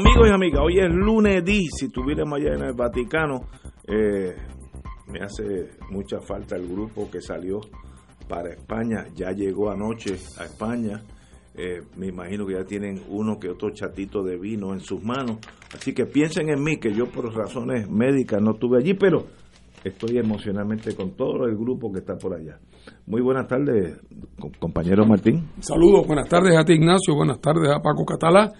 Amigos y amigas, hoy es lunes si estuviéramos allá en el Vaticano, eh, me hace mucha falta el grupo que salió para España, ya llegó anoche a España, eh, me imagino que ya tienen uno que otro chatito de vino en sus manos, así que piensen en mí, que yo por razones médicas no estuve allí, pero estoy emocionalmente con todo el grupo que está por allá. Muy buenas tardes, compañero Martín. Saludos, buenas tardes a ti Ignacio, buenas tardes a Paco Catalá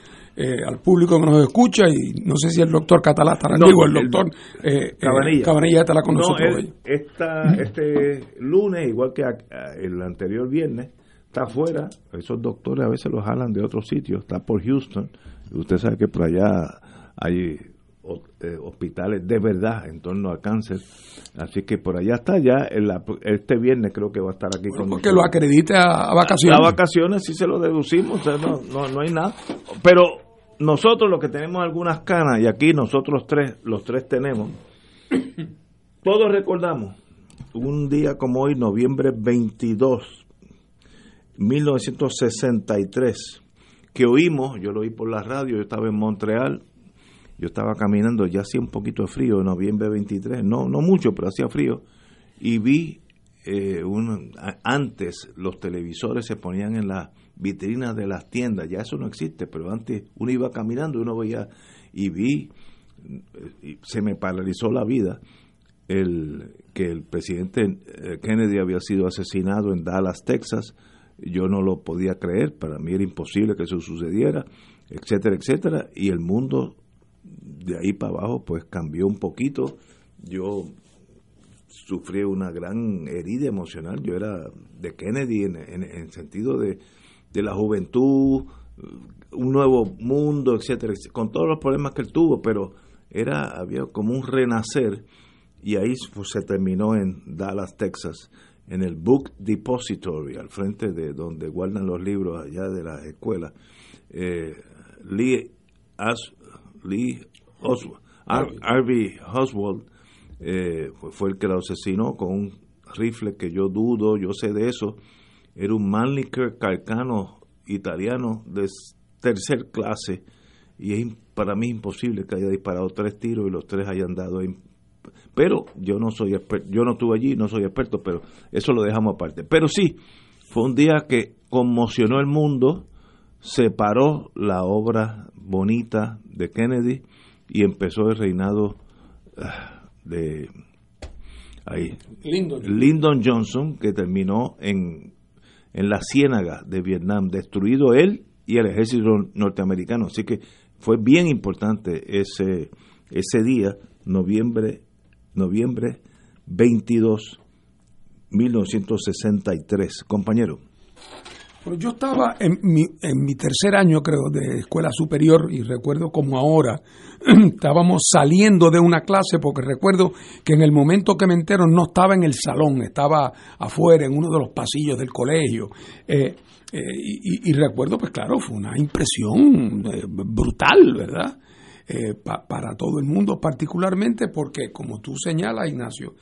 eh, al público que nos escucha y no sé si el doctor Catalá estará no, el doctor eh, Cabanilla. Eh, Cabanilla estará con no, nosotros él, esta, este lunes, igual que a, a el anterior viernes, está afuera, esos doctores a veces los jalan de otros sitios, está por Houston, usted sabe que por allá hay eh, hospitales de verdad en torno al cáncer. Así que por allá está ya, en la, este viernes creo que va a estar aquí bueno, con Porque lo acredite a, a vacaciones. A, a, vacaciones sí se lo deducimos, o sea, no, no, no hay nada. Pero nosotros los que tenemos algunas canas, y aquí nosotros tres, los tres tenemos, todos recordamos un día como hoy, noviembre 22, 1963, que oímos, yo lo oí por la radio, yo estaba en Montreal, yo estaba caminando, ya hacía un poquito de frío, noviembre 23, no, no mucho, pero hacía frío, y vi, eh, un, antes los televisores se ponían en la vitrinas de las tiendas, ya eso no existe, pero antes uno iba caminando y uno veía, y vi, y se me paralizó la vida, el que el presidente Kennedy había sido asesinado en Dallas, Texas, yo no lo podía creer, para mí era imposible que eso sucediera, etcétera, etcétera, y el mundo de ahí para abajo pues cambió un poquito. Yo sufrí una gran herida emocional. Yo era de Kennedy en, en, en el sentido de, de, la juventud, un nuevo mundo, etcétera, con todos los problemas que él tuvo, pero era había como un renacer y ahí pues, se terminó en Dallas, Texas, en el Book Depository, al frente de donde guardan los libros allá de la escuela. Eh, Lee, As, Lee Oswald, Harvey Oswald eh, fue el que lo asesinó con un rifle que yo dudo, yo sé de eso. Era un Mannlicher carcano italiano de tercer clase y es para mí imposible que haya disparado tres tiros y los tres hayan dado ahí. Pero yo no soy experto, yo no estuve allí, no soy experto, pero eso lo dejamos aparte. Pero sí, fue un día que conmocionó el mundo, separó la obra bonita de Kennedy y empezó el reinado de ahí, Lyndon. Lyndon Johnson, que terminó en, en la ciénaga de Vietnam, destruido él y el ejército norteamericano. Así que fue bien importante ese, ese día, noviembre, noviembre 22, 1963. Compañero. Bueno, yo estaba en mi, en mi tercer año, creo, de escuela superior y recuerdo como ahora estábamos saliendo de una clase porque recuerdo que en el momento que me entero no estaba en el salón, estaba afuera en uno de los pasillos del colegio. Eh, eh, y, recuerdo, pues claro, fue una impresión eh, brutal, ¿verdad? Pa, para todo el mundo, particularmente porque, como tú señalas, Ignacio,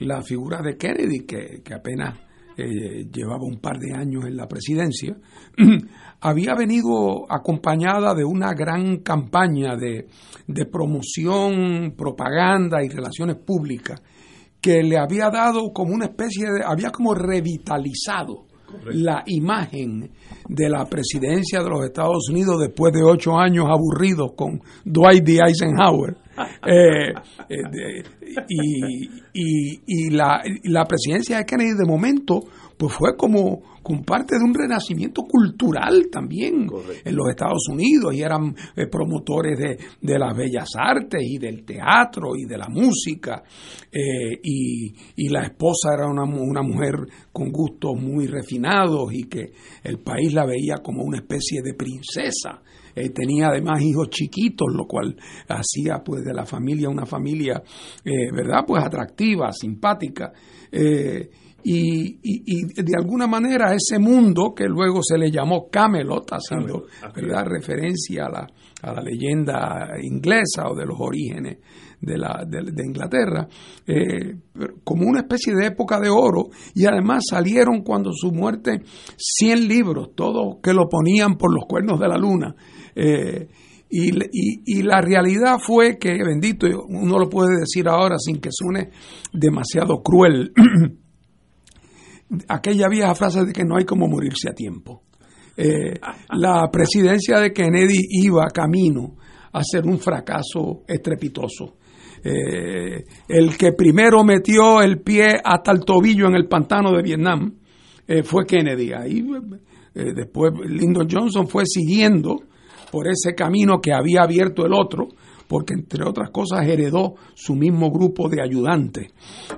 la figura de Kennedy, que, que apenas eh, llevaba un par de años en la presidencia, había venido acompañada de una gran campaña de, de, promoción, propaganda y relaciones públicas que le había dado como una especie de, había como revitalizado la imagen de la presidencia de los Estados Unidos después de ocho años aburridos con Dwight D. Eisenhower. Eh, eh, y, y, la, la presidencia de Kennedy de momento pues fue como, como parte de un renacimiento cultural también en los Estados Unidos y eran eh, promotores de, de, las bellas artes y del teatro y de la música eh, y, y, la esposa era una, una mujer con gustos muy refinados y que el país la veía como una especie de princesa. Eh, tenía además hijos chiquitos, lo cual hacía pues de la familia una familia, ¿verdad? Pues atractiva, simpática. Eh, y, y, de alguna manera ese mundo que luego se le llamó Camelot, haciendo ¿verdad? referencia a la, a la leyenda inglesa o de los orígenes de, la, de, Inglaterra, eh, como una especie de época de oro, y además salieron cuando su muerte 100 libros, todos que lo ponían por los cuernos de la luna. Eh, y, la realidad fue que, bendito, uno lo puede decir ahora sin que suene demasiado cruel, aquella vieja frase de que no hay como morirse a tiempo. Eh, la presidencia de Kennedy iba camino a ser un fracaso estrepitoso. Eh, el que primero metió el pie hasta el tobillo en el pantano de Vietnam fue Kennedy. Ahí después Lyndon Johnson fue siguiendo por ese camino que había abierto el otro porque entre otras cosas heredó su mismo grupo de ayudantes.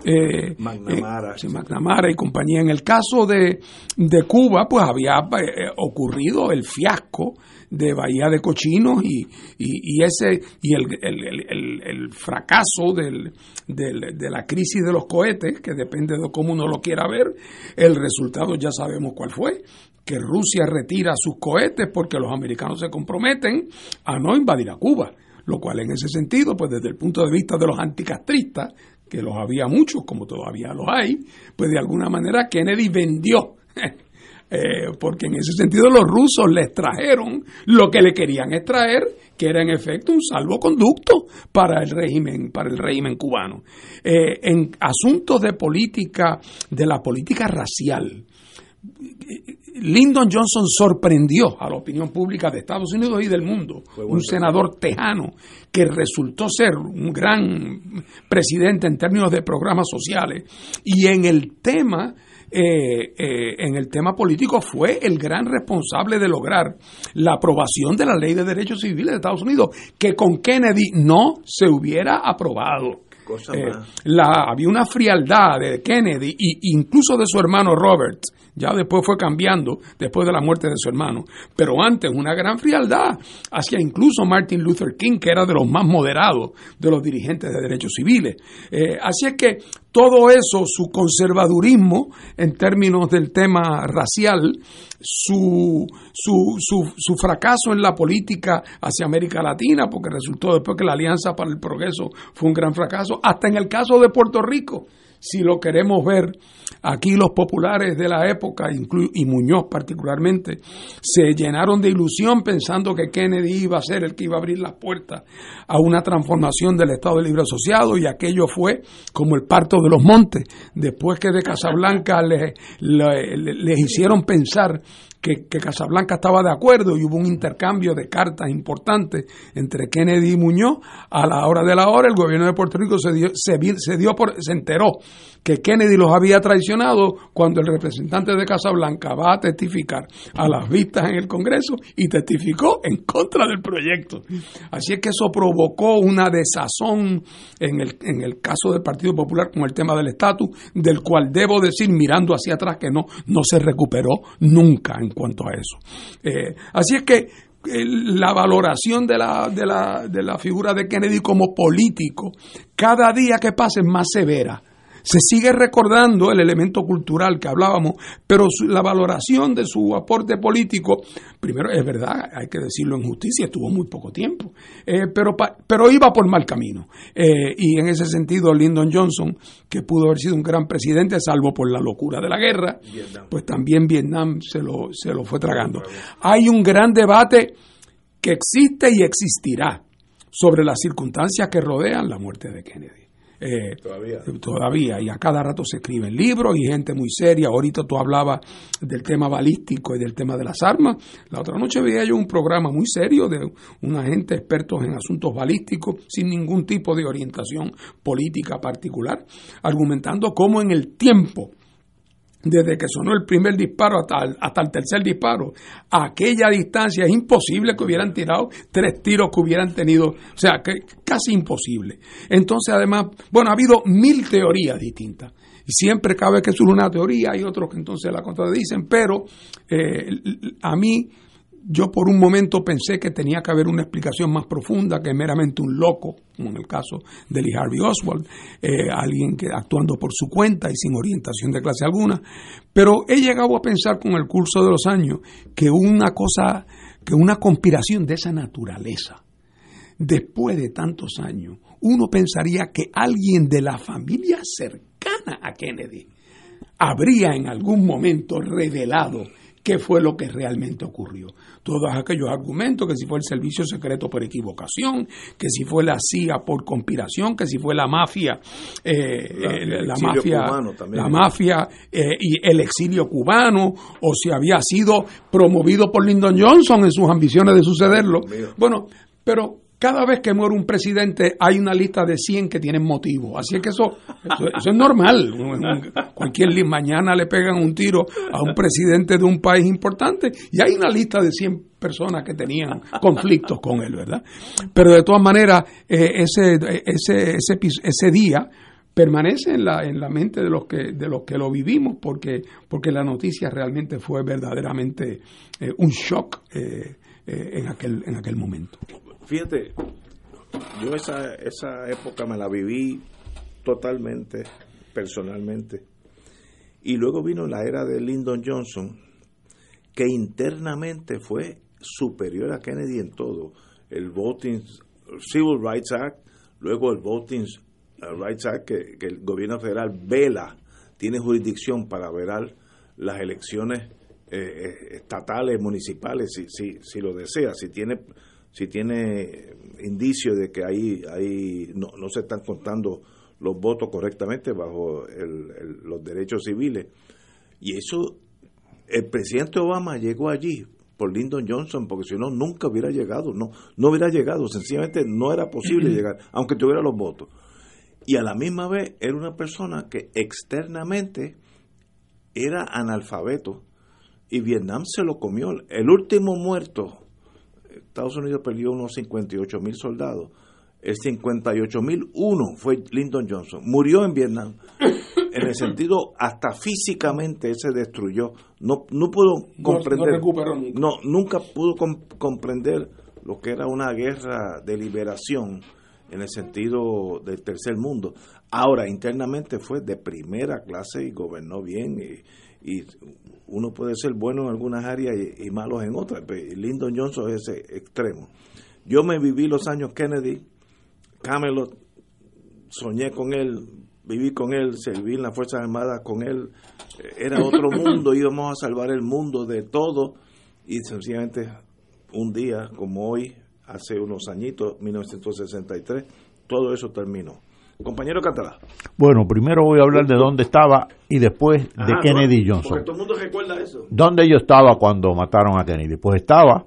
Eh, McNamara. Eh, McNamara y compañía. En el caso de, de Cuba, pues había eh, ocurrido el fiasco de Bahía de Cochinos y, y, ese y el, el, el, fracaso del, del, de la crisis de los cohetes, que depende de cómo uno lo quiera ver, el resultado ya sabemos cuál fue, que Rusia retira sus cohetes porque los americanos se comprometen a no invadir a Cuba lo cual en ese sentido, pues desde el punto de vista de los anticastristas, que los había muchos, como todavía los hay, pues de alguna manera Kennedy vendió. Eh, porque en ese sentido los rusos le extrajeron lo que le querían extraer, que era en efecto un salvoconducto para el régimen, para el régimen cubano. Eh, en asuntos de política, de la política racial, Lyndon Johnson sorprendió a la opinión pública de Estados Unidos y del mundo, un senador tejano que resultó ser un gran presidente en términos de programas sociales. Y en el tema eh, eh, en el tema político fue el gran responsable de lograr la aprobación de la ley de derechos civiles de Estados Unidos, que con Kennedy no se hubiera aprobado. Eh, la, había una frialdad de Kennedy e incluso de su hermano Robert ya después fue cambiando después de la muerte de su hermano, pero antes una gran frialdad hacia incluso Martin Luther King, que era de los más moderados de los dirigentes de derechos civiles. Eh, así es que todo eso, su conservadurismo en términos del tema racial, su, su, su, su, fracaso en la política hacia América Latina, porque resultó después que la Alianza para el Progreso fue un gran fracaso, hasta en el caso de Puerto Rico, si lo queremos ver, aquí los populares de la época, y Muñoz particularmente, se llenaron de ilusión pensando que Kennedy iba a ser el que iba a abrir las puertas a una transformación del Estado Libre Asociado y aquello fue como el parto de los montes. Después que de Casablanca les, hicieron pensar que, Casablanca estaba de acuerdo y hubo un intercambio de cartas importantes entre Kennedy y Muñoz. A la hora de la hora, el gobierno de Puerto Rico se dio, se, se dio por, se enteró que Kennedy los había traicionado cuando el representante de Casablanca va a testificar a las vistas en el Congreso y testificó en contra del proyecto. Así es que eso provocó una desazón en el, en el caso del Partido Popular con el tema del estatus, del cual debo decir, mirando hacia atrás, que no, no se recuperó nunca en cuanto a eso. Eh, así es que eh, la valoración de la, de, la, de la figura de Kennedy como político, cada día que pasa es más severa se sigue recordando el elemento cultural que hablábamos, pero la valoración de su aporte político, primero es verdad, hay que decirlo en justicia, estuvo muy poco tiempo, eh, pero, pero iba por mal camino. Eh, y en ese sentido, Lyndon Johnson, que pudo haber sido un gran presidente, salvo por la locura de la guerra, pues también Vietnam se lo, se lo fue tragando. Hay un gran debate que existe y existirá sobre las circunstancias que rodean la muerte de Kennedy. Eh, todavía. todavía. Y a cada rato se escriben libros y gente muy seria. Ahorita tú hablabas del tema balístico y del tema de las armas. La otra noche veía yo un programa muy serio de una gente expertos en asuntos balísticos sin ningún tipo de orientación política particular, argumentando cómo en el tiempo desde que sonó el primer disparo hasta el, hasta el tercer disparo, a aquella distancia es imposible que hubieran tirado tres tiros que hubieran tenido, o sea, que casi imposible. Entonces, además, bueno, ha habido mil teorías distintas. Y siempre cabe que es una teoría, hay otros que entonces la contradicen, pero eh, a mí yo por un momento pensé que tenía que haber una explicación más profunda que meramente un loco, como en el caso de Lee Harvey Oswald, eh, alguien que actuando por su cuenta y sin orientación de clase alguna. Pero he llegado a pensar con el curso de los años que una cosa, que una conspiración de esa naturaleza, después de tantos años, uno pensaría que alguien de la familia cercana a Kennedy habría en algún momento revelado qué fue lo que realmente ocurrió. Todos aquellos argumentos, que si fue el servicio secreto por equivocación, que si fue la CIA por conspiración, que si fue la mafia, eh, la, eh, mafia, la mafia eh, y el exilio cubano, o si había sido promovido por Lyndon Johnson en sus ambiciones de sucederlo. Bueno, pero cada vez que muere un presidente hay una lista de 100 que tienen motivo. Así es que eso, eso, es normal. Cualquier mañana le pegan un tiro a un presidente de un país importante y hay una lista de 100 personas que tenían conflictos con él, ¿verdad? Pero de todas maneras, eh, ese, ese, ese, ese día permanece en la, en la mente de los que de los que lo vivimos porque porque la noticia realmente fue verdaderamente eh, un shock eh, en aquel en aquel momento Fíjate, yo esa, esa época me la viví totalmente, personalmente. Y luego vino la era de Lyndon Johnson, que internamente fue superior a Kennedy en todo. El Voting Civil Rights Act, luego el Voting Rights Act, que, que el gobierno federal vela, tiene jurisdicción para velar las elecciones eh, eh, estatales, municipales, si, si, si lo desea, si tiene si tiene indicio de que ahí, ahí no, no se están contando los votos correctamente bajo los derechos civiles. Y eso, el presidente Obama llegó allí por Lyndon Johnson, porque si no, nunca hubiera llegado, no, no hubiera llegado, sencillamente no era posible llegar, aunque tuviera los votos. Y a la misma vez era una persona que externamente era analfabeto y Vietnam se lo comió. El último muerto Estados Unidos perdió unos 58 mil soldados. El 58 mil uno fue Lyndon Johnson. Murió en Vietnam. En el sentido, hasta físicamente se destruyó. No, no pudo comprender. No, nunca pudo comprender lo que era una guerra de liberación en el sentido del tercer mundo. Ahora, internamente fue de primera clase y gobernó bien. Y, y uno puede ser bueno en algunas áreas y, malos en otras. Lyndon Johnson es ese extremo. Yo me viví los años Kennedy, Camelot, soñé con él, viví con él, serví en las Fuerzas Armadas con él. Era otro mundo, íbamos a salvar el mundo de todo. Y sencillamente un día como hoy, hace unos añitos, 1963, todo eso terminó. Compañero Catalá. Bueno, primero voy a hablar de dónde estaba y después de Kennedy Johnson. Porque todo el mundo recuerda eso. ¿Dónde yo estaba cuando mataron a Kennedy? Pues estaba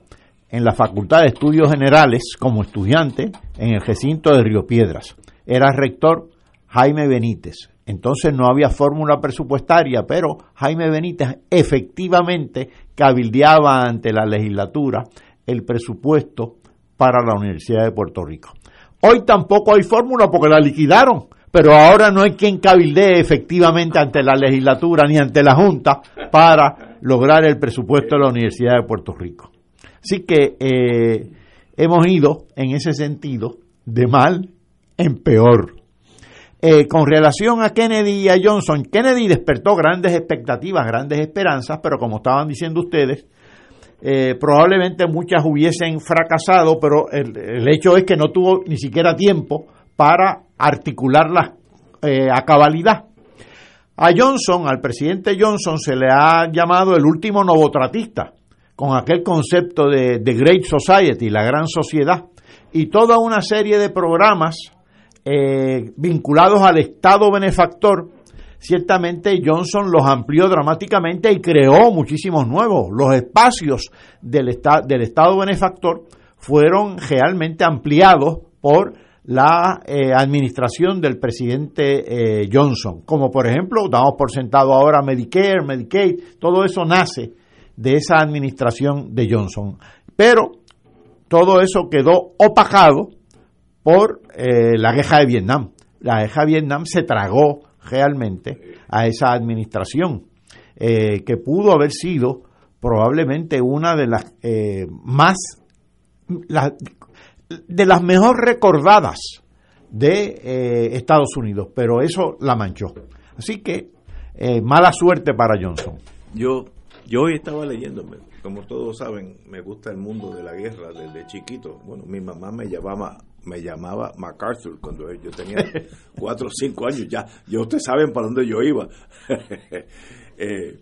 en la Facultad de Estudios Generales como estudiante en el recinto de Río Piedras. Era rector Jaime Benítez. Entonces no había fórmula presupuestaria, pero Jaime Benítez efectivamente cabildeaba ante la legislatura el presupuesto para la Universidad de Puerto Rico. Hoy tampoco hay fórmula porque la liquidaron, pero ahora no hay quien cabildee efectivamente ante la legislatura ni ante la Junta para lograr el presupuesto de la Universidad de Puerto Rico. Así que eh, hemos ido en ese sentido de mal en peor. Eh, con relación a Kennedy y a Johnson, Kennedy despertó grandes expectativas, grandes esperanzas, pero como estaban diciendo ustedes, eh, probablemente muchas hubiesen fracasado, pero el, hecho es que no tuvo ni siquiera tiempo para articularlas eh, a cabalidad. A Johnson, al presidente Johnson, se le ha llamado el último novotratista, con aquel concepto de, Great Society, la gran sociedad, y toda una serie de programas eh, vinculados al Estado benefactor, ciertamente Johnson los amplió dramáticamente y creó muchísimos nuevos. Los espacios del, del Estado benefactor fueron realmente ampliados por la eh, administración del presidente eh, Johnson, como por ejemplo, damos por sentado ahora Medicare, Medicaid, todo eso nace de esa administración de Johnson. Pero todo eso quedó opacado por eh, la guerra de Vietnam. La guerra de Vietnam se tragó realmente a esa administración, que pudo haber sido probablemente una de las más de las mejor recordadas de eh, Estados Unidos, pero eso la manchó. Así que eh, mala suerte para Johnson. Yo, yo hoy estaba leyendo, como todos saben, me gusta el mundo de la guerra desde chiquito. Bueno, mi mamá me llamaba me llamaba MacArthur cuando yo tenía cuatro o cinco años. Ya, ya ustedes saben para dónde yo iba. Eh,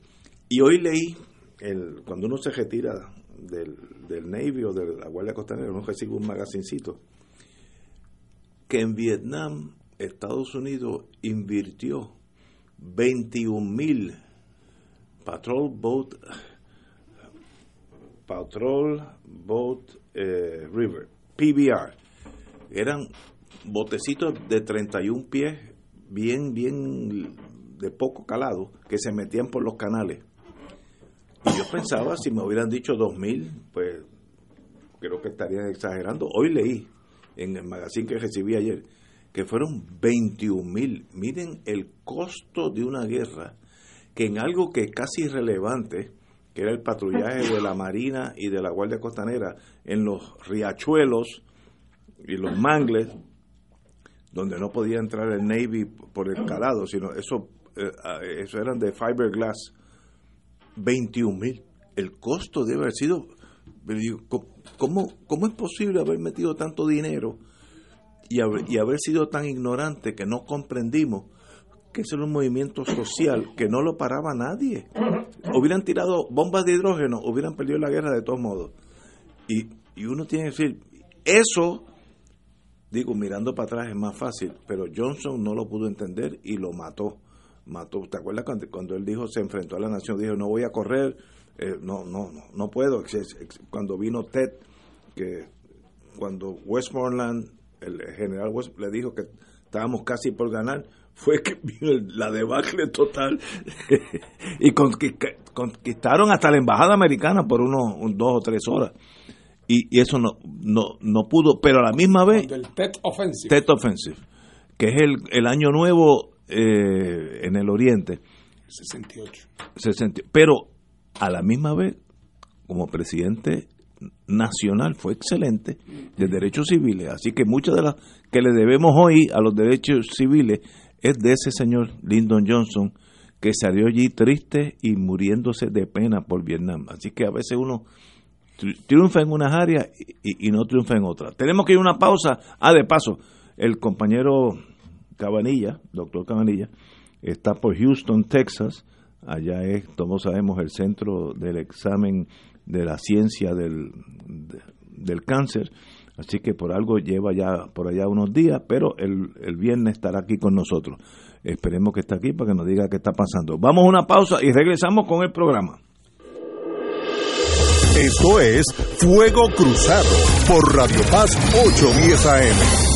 y hoy leí, el, cuando uno se retira del, del Navy o de la Guardia Costanera, no recibe un magazincito, que en Vietnam Estados Unidos invirtió 21 mil patrol boat patrol boat eh, river PBR eran botecitos de 31 pies bien bien de poco calado que se metían por los canales y yo pensaba, si me hubieran dicho 2.000, pues creo que estarían exagerando. Hoy leí en el magazine que recibí ayer que fueron 21.000. Miren el costo de una guerra que en algo que es casi irrelevante, que era el patrullaje de la Marina y de la Guardia Costanera en los riachuelos y los mangles, donde no podía entrar el Navy por el calado, sino eso, eh, eso eran de fiberglass 21 mil. El costo debe haber sido... ¿cómo, ¿Cómo es posible haber metido tanto dinero y haber, y haber sido tan ignorante que no comprendimos que era un movimiento social que no lo paraba nadie? Hubieran tirado bombas de hidrógeno, hubieran perdido la guerra de todos modos. Y, y uno tiene que decir, eso digo, mirando para atrás es más fácil, pero Johnson no lo pudo entender y lo mató mató. ¿Te acuerdas cuando, él dijo, se enfrentó a la nación, dijo, no voy a correr, eh, no, no, no, no puedo. Cuando vino Ted, que cuando Westmoreland, el general West, le dijo que estábamos casi por ganar, fue que vino la debacle total y conquistaron hasta la embajada americana por unos dos o tres horas. Y, eso no, no, no pudo, pero a la misma vez... El Tet Offensive. Tet Offensive, que es el, el año nuevo eh, en el Oriente. 68. pero a la misma vez, como presidente nacional, fue excelente de derechos civiles. Así que muchas de las que le debemos hoy a los derechos civiles es de ese señor Lyndon Johnson que salió allí triste y muriéndose de pena por Vietnam. Así que a veces uno triunfa en unas áreas y, y no triunfa en otras. Tenemos que ir a una pausa. Ah, de paso, el compañero Cabanilla, doctor Cabanilla, está por Houston, Texas. Allá es, todos sabemos, el centro del examen de la ciencia del, del cáncer. Así que por algo lleva ya por allá unos días, pero el, el viernes estará aquí con nosotros. Esperemos que esté aquí para que nos diga qué está pasando. Vamos a una pausa y regresamos con el programa. Esto es Fuego Cruzado por Radio Paz 810 AM.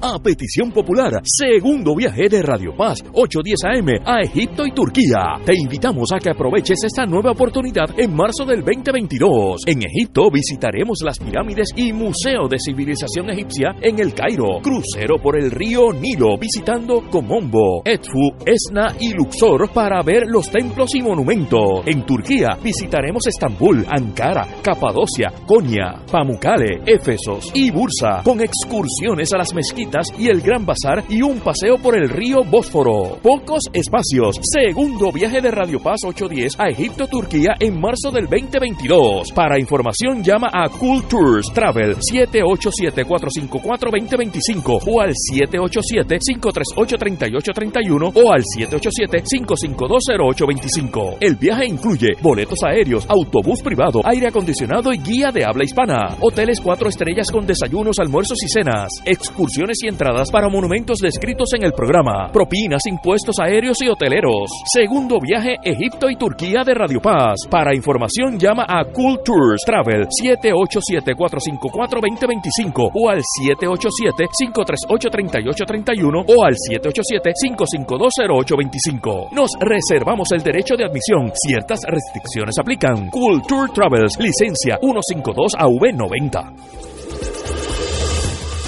A petición popular, segundo viaje de Radio Paz, 810 AM a Egipto y Turquía. Te invitamos a que aproveches esta nueva oportunidad en marzo del 2022. En Egipto visitaremos las pirámides y Museo de Civilización Egipcia en el Cairo. Crucero por el río Nilo visitando Comombo, Edfu, Esna y Luxor para ver los templos y monumentos. En Turquía visitaremos Estambul, Ankara, Capadocia, Konya, Pamukkale, Éfesos y Bursa con excursiones a las mezquitas y el gran bazar y un paseo por el río Bósforo. Pocos espacios. Segundo viaje de Radio Paz 810 a Egipto, Turquía en marzo del 2022. Para información llama a Cool Tours Travel 787-454-2025 o al 787-538-3831 o al 787-552-0825. El viaje incluye boletos aéreos, autobús privado, aire acondicionado y guía de habla hispana, hoteles cuatro estrellas con desayunos, almuerzos y cenas, excursiones y entradas para monumentos descritos en el programa, propinas, impuestos aéreos y hoteleros. Segundo viaje Egipto y Turquía de Radio Paz. Para información llama a Cool Tours Travel 787-454-2025 o al 787-538-3831 o al 787-552-0825. Nos reservamos el derecho de admisión. Ciertas restricciones aplican. Cool Tour Travels, licencia 152AV90.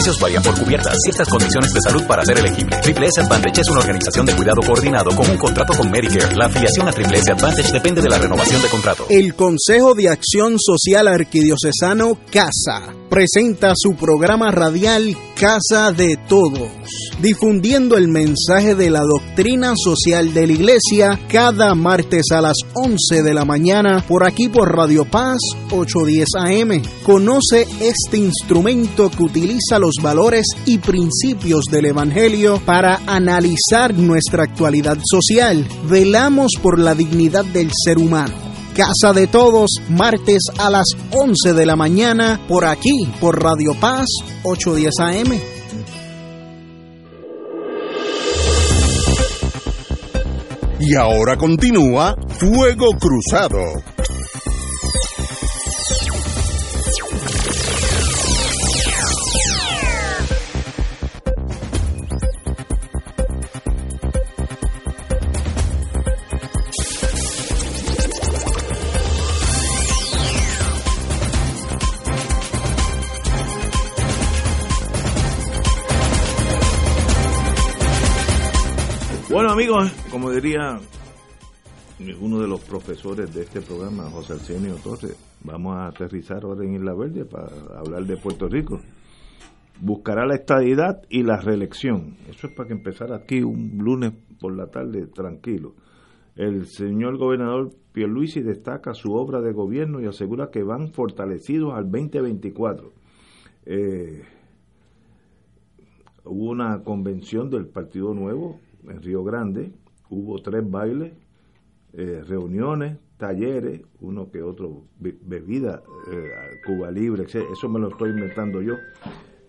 Beneficios varían por cubiertas. Ciertas condiciones de salud para ser elegible. Triple S Advantage es una organización de cuidado coordinado con un contrato con Medicare. La afiliación a Triple S Advantage depende de la renovación de contrato. El Consejo de Acción Social Arquidiocesano CASA presenta su programa radial Casa de Todos, difundiendo el mensaje de la doctrina social de la Iglesia cada martes a las 11 de la mañana por aquí por Radio Paz 810 AM. Conoce este instrumento que utiliza los valores y principios del Evangelio para analizar nuestra actualidad social. Velamos por la dignidad del ser humano. Casa de Todos, martes a las 11 de la mañana, por aquí, por Radio Paz 810 AM. Y ahora continúa Fuego Cruzado. Como diría uno de los profesores de este programa, José Arsenio Torres, vamos a aterrizar ahora en Isla Verde para hablar de Puerto Rico. Buscará la estadidad y la reelección. Eso es para que empezara aquí un lunes por la tarde tranquilo. El señor gobernador Pierluisi destaca su obra de gobierno y asegura que van fortalecidos al 2024. Eh, hubo una convención del Partido Nuevo en Río Grande, hubo tres bailes, eh, reuniones, talleres, uno que otro, be- bebida, eh, Cuba Libre, etc. eso me lo estoy inventando yo,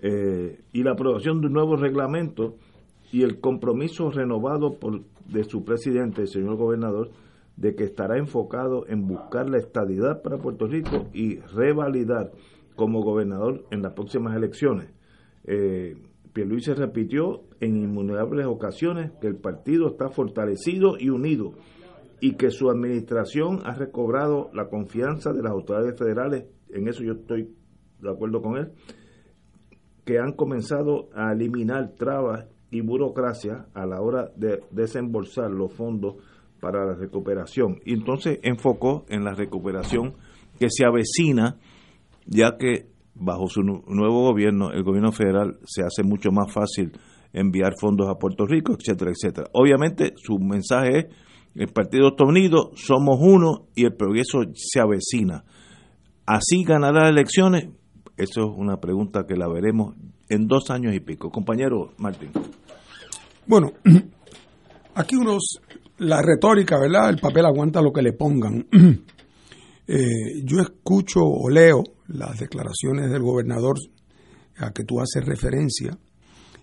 eh, y la aprobación de un nuevo reglamento y el compromiso renovado por, de su presidente, el señor gobernador, de que estará enfocado en buscar la estadidad para Puerto Rico y revalidar como gobernador en las próximas elecciones. Eh, Pierluisi repitió en innumerables ocasiones que el partido está fortalecido y unido y que su administración ha recobrado la confianza de las autoridades federales, en eso yo estoy de acuerdo con él, que han comenzado a eliminar trabas y burocracia a la hora de desembolsar los fondos para la recuperación. Y entonces enfocó en la recuperación que se avecina, ya que bajo su nu- nuevo gobierno, el gobierno federal se hace mucho más fácil enviar fondos a Puerto Rico, etcétera, etcétera. Obviamente su mensaje es, el partido está unido, somos uno y el progreso se avecina. ¿Así ganará las elecciones? Eso es una pregunta que la veremos en dos años y pico. Compañero Martín. Bueno, aquí unos, la retórica, ¿verdad? El papel aguanta lo que le pongan. Eh, yo escucho o leo las declaraciones del gobernador a que tú haces referencia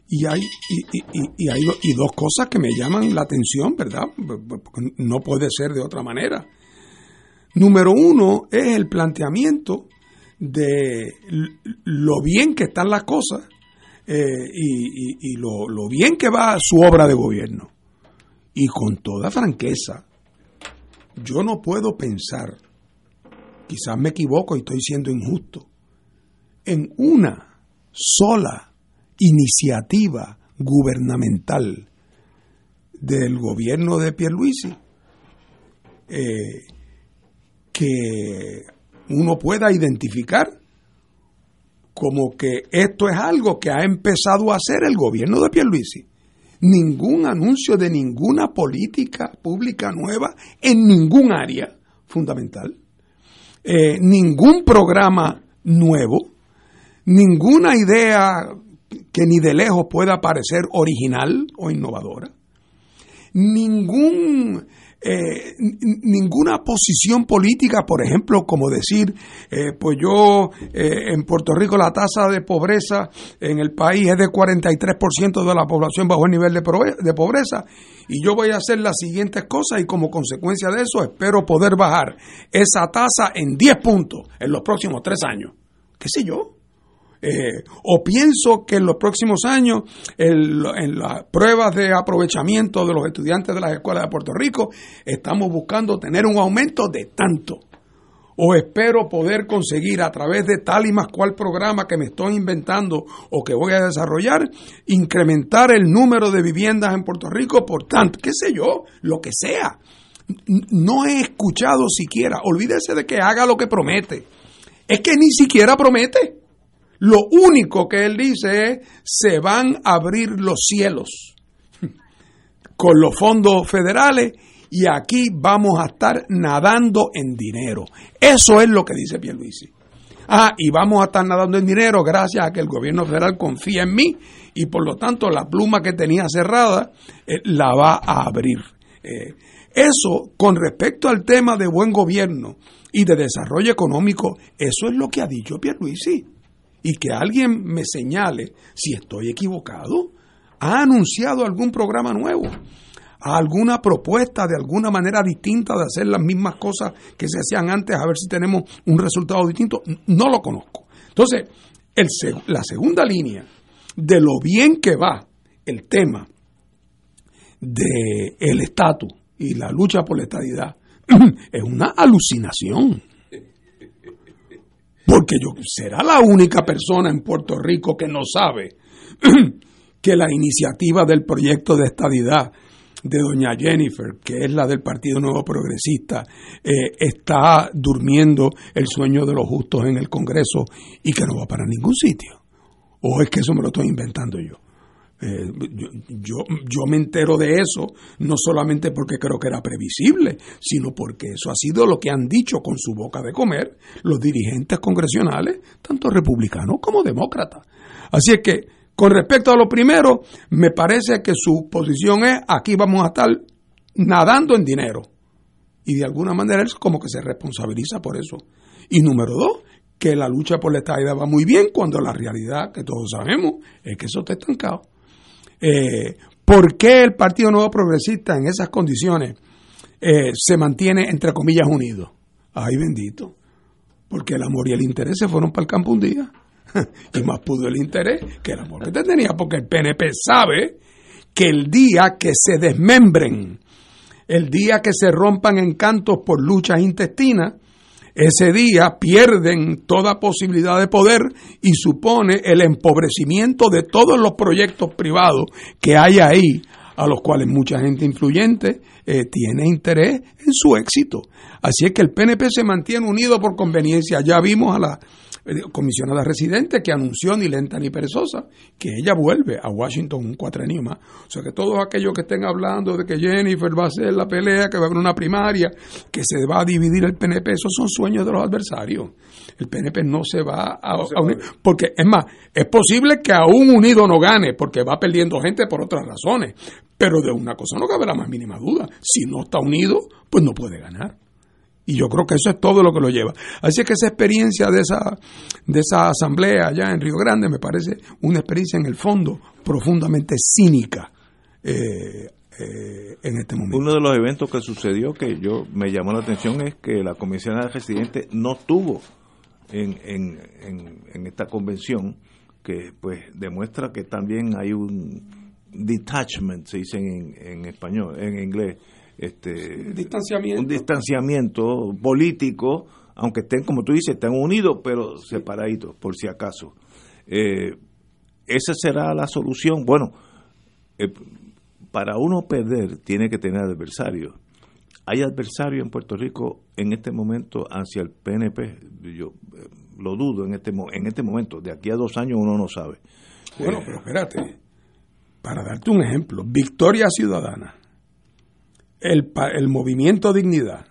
y hay y, hay y dos cosas que me llaman la atención, ¿verdad? No puede ser de otra manera. Número uno es el planteamiento de lo bien que están las cosas eh, y- y lo, lo bien que va su obra de gobierno. Y con toda franqueza, yo no puedo pensar, quizás me equivoco y estoy siendo injusto, en una sola iniciativa gubernamental del gobierno de Pierluisi eh, que uno pueda identificar como que esto es algo que ha empezado a hacer el gobierno de Pierluisi. Ningún anuncio de ninguna política pública nueva en ningún área fundamental. Eh, ningún programa nuevo, ninguna idea que ni de lejos pueda parecer original o innovadora, ningún eh, ninguna posición política, por ejemplo, como decir, eh, pues yo eh, en Puerto Rico la tasa de pobreza en el país es de 43% de la población bajo el nivel de, pobreza y yo voy a hacer las siguientes cosas y como consecuencia de eso espero poder bajar esa tasa en 10 puntos en los próximos tres años. ¿Qué sé yo? Eh, o pienso que en los próximos años, en, las pruebas de aprovechamiento de los estudiantes de las escuelas de Puerto Rico, estamos buscando tener un aumento de tanto. O espero poder conseguir a través de tal y más cual programa que me estoy inventando o que voy a desarrollar, incrementar el número de viviendas en Puerto Rico por tanto, qué sé yo, lo que sea. No he escuchado siquiera, olvídese de que haga lo que promete. Es que ni siquiera promete. Lo único que él dice es, se van a abrir los cielos con los fondos federales y aquí vamos a estar nadando en dinero. Eso es lo que dice Pierluisi. Ah, y vamos a estar nadando en dinero gracias a que el gobierno federal confía en mí y por lo tanto la pluma que tenía cerrada eh, la va a abrir. Eh, eso con respecto al tema de buen gobierno y de desarrollo económico, eso es lo que ha dicho Pierluisi y que alguien me señale si estoy equivocado. ¿Ha anunciado algún programa nuevo? alguna propuesta de alguna manera distinta de hacer las mismas cosas que se hacían antes a ver si tenemos un resultado distinto? No lo conozco. Entonces, el, la segunda línea de lo bien que va el tema del el estatus y la lucha por la estadidad es una alucinación. Porque yo será la única persona en Puerto Rico que no sabe que la iniciativa del proyecto de estadidad de doña Jennifer, que es la del Partido Nuevo Progresista, eh, está durmiendo el sueño de los justos en el Congreso y que no va para ningún sitio. ¿O es que eso me lo estoy inventando yo? Eh, yo, yo, me entero de eso no solamente porque creo que era previsible, sino porque eso ha sido lo que han dicho con su boca de comer los dirigentes congresionales, tanto republicanos como demócratas. Así es que, con respecto a lo primero, me parece que su posición es aquí vamos a estar nadando en dinero. Y de alguna manera él como que se responsabiliza por eso. Y número dos, que la lucha por la estabilidad va muy bien cuando la realidad, que todos sabemos, es que eso está estancado. Eh, ¿Por qué el Partido Nuevo Progresista en esas condiciones eh, se mantiene, entre comillas, unido? Ay, bendito. Porque el amor y el interés se fueron para el campo un día. y más pudo el interés que el amor que te tenía, porque el PNP sabe que el día que se desmembren, el día que se rompan encantos por luchas intestinas, ese día pierden toda posibilidad de poder y supone el empobrecimiento de todos los proyectos privados que hay ahí, a los cuales mucha gente influyente eh, tiene interés en su éxito. Así es que el PNP se mantiene unido por conveniencia. Ya vimos a la comisionada residente que anunció ni lenta ni perezosa que ella vuelve a Washington un cuatrenio más. O sea que todos aquellos que estén hablando de que Jennifer va a hacer la pelea, que va a haber una primaria, que se va a dividir el PNP, esos son sueños de los adversarios. El PNP no se va a, unir. Porque es más, es posible que aún unido no gane, porque va perdiendo gente por otras razones. Pero de una cosa no cabe la más mínima duda. Si no está unido, pues no puede ganar. Y yo creo que eso es todo lo que lo lleva. Así que esa experiencia de esa, de esa asamblea allá en Río Grande me parece una experiencia en el fondo profundamente cínica eh, eh, en este momento. Uno de los eventos que sucedió que yo me llamó la atención es que la comisión de residente no tuvo en, en, en, esta convención, que pues demuestra que también hay un, detachment, se dice en, en español, en inglés. Este, Distanciamiento. un distanciamiento político, aunque estén, como tú dices, estén unidos, pero separaditos, por si acaso. Eh, esa será la solución. Bueno, eh, para uno perder, tiene que tener adversarios. Hay adversarios en Puerto Rico en este momento hacia el PNP. Yo eh, lo dudo en este, en este momento. De aquí a dos años uno no sabe. Bueno, pero espérate. Para darte un ejemplo, Victoria Ciudadana, el, el Movimiento Dignidad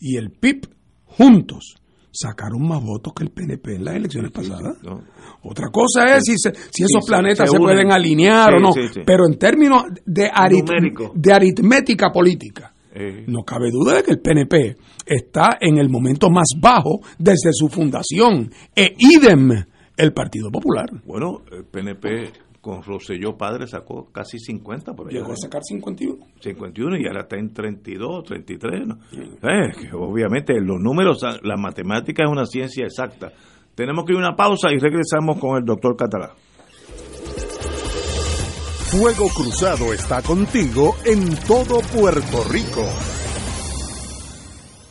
y el PIB juntos sacaron más votos que el PNP en las elecciones pasadas. ¿no? Otra cosa es si, se- si esos planetas se pueden alinear o no, pero en términos de, arit- de aritmética política, Eh, no cabe duda de que el PNP está en el momento más bajo desde su fundación, e idem el Partido Popular. bueno, el PNP con Rosselló padre sacó casi 50 por allá. Llegó a sacar 51. 51 y ahora está en 32, 33. ¿no? Eh, que obviamente los números, la matemática es una ciencia exacta. Tenemos que ir a una pausa y regresamos con el doctor Catalá. Fuego Cruzado está contigo en todo Puerto Rico.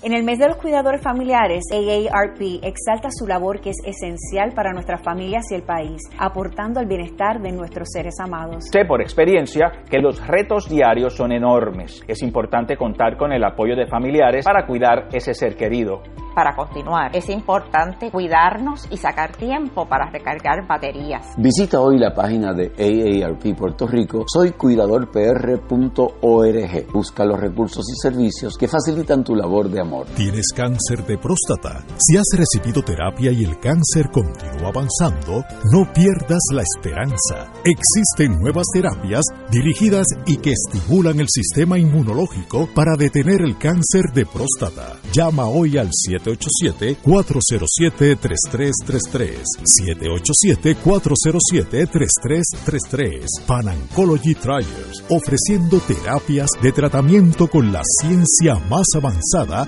En el mes de los cuidadores familiares, AARP exalta su labor que es esencial para nuestras familias y el país, aportando al bienestar de nuestros seres amados. Sé por experiencia que los retos diarios son enormes. Es importante contar con el apoyo de familiares para cuidar ese ser querido. Para continuar, es importante cuidarnos y sacar tiempo para recargar baterías. Visita hoy la página de AARP Puerto Rico, soycuidadorpr.org. Busca los recursos y servicios que facilitan tu labor de amor. ¿Tienes cáncer de próstata? Si has recibido terapia y el cáncer continúa avanzando, no pierdas la esperanza. Existen nuevas terapias dirigidas y que estimulan el sistema inmunológico para detener el cáncer de próstata. Llama hoy al 787-407-3333. 787-407-3333. Pan Oncology Trials, ofreciendo terapias de tratamiento con la ciencia más avanzada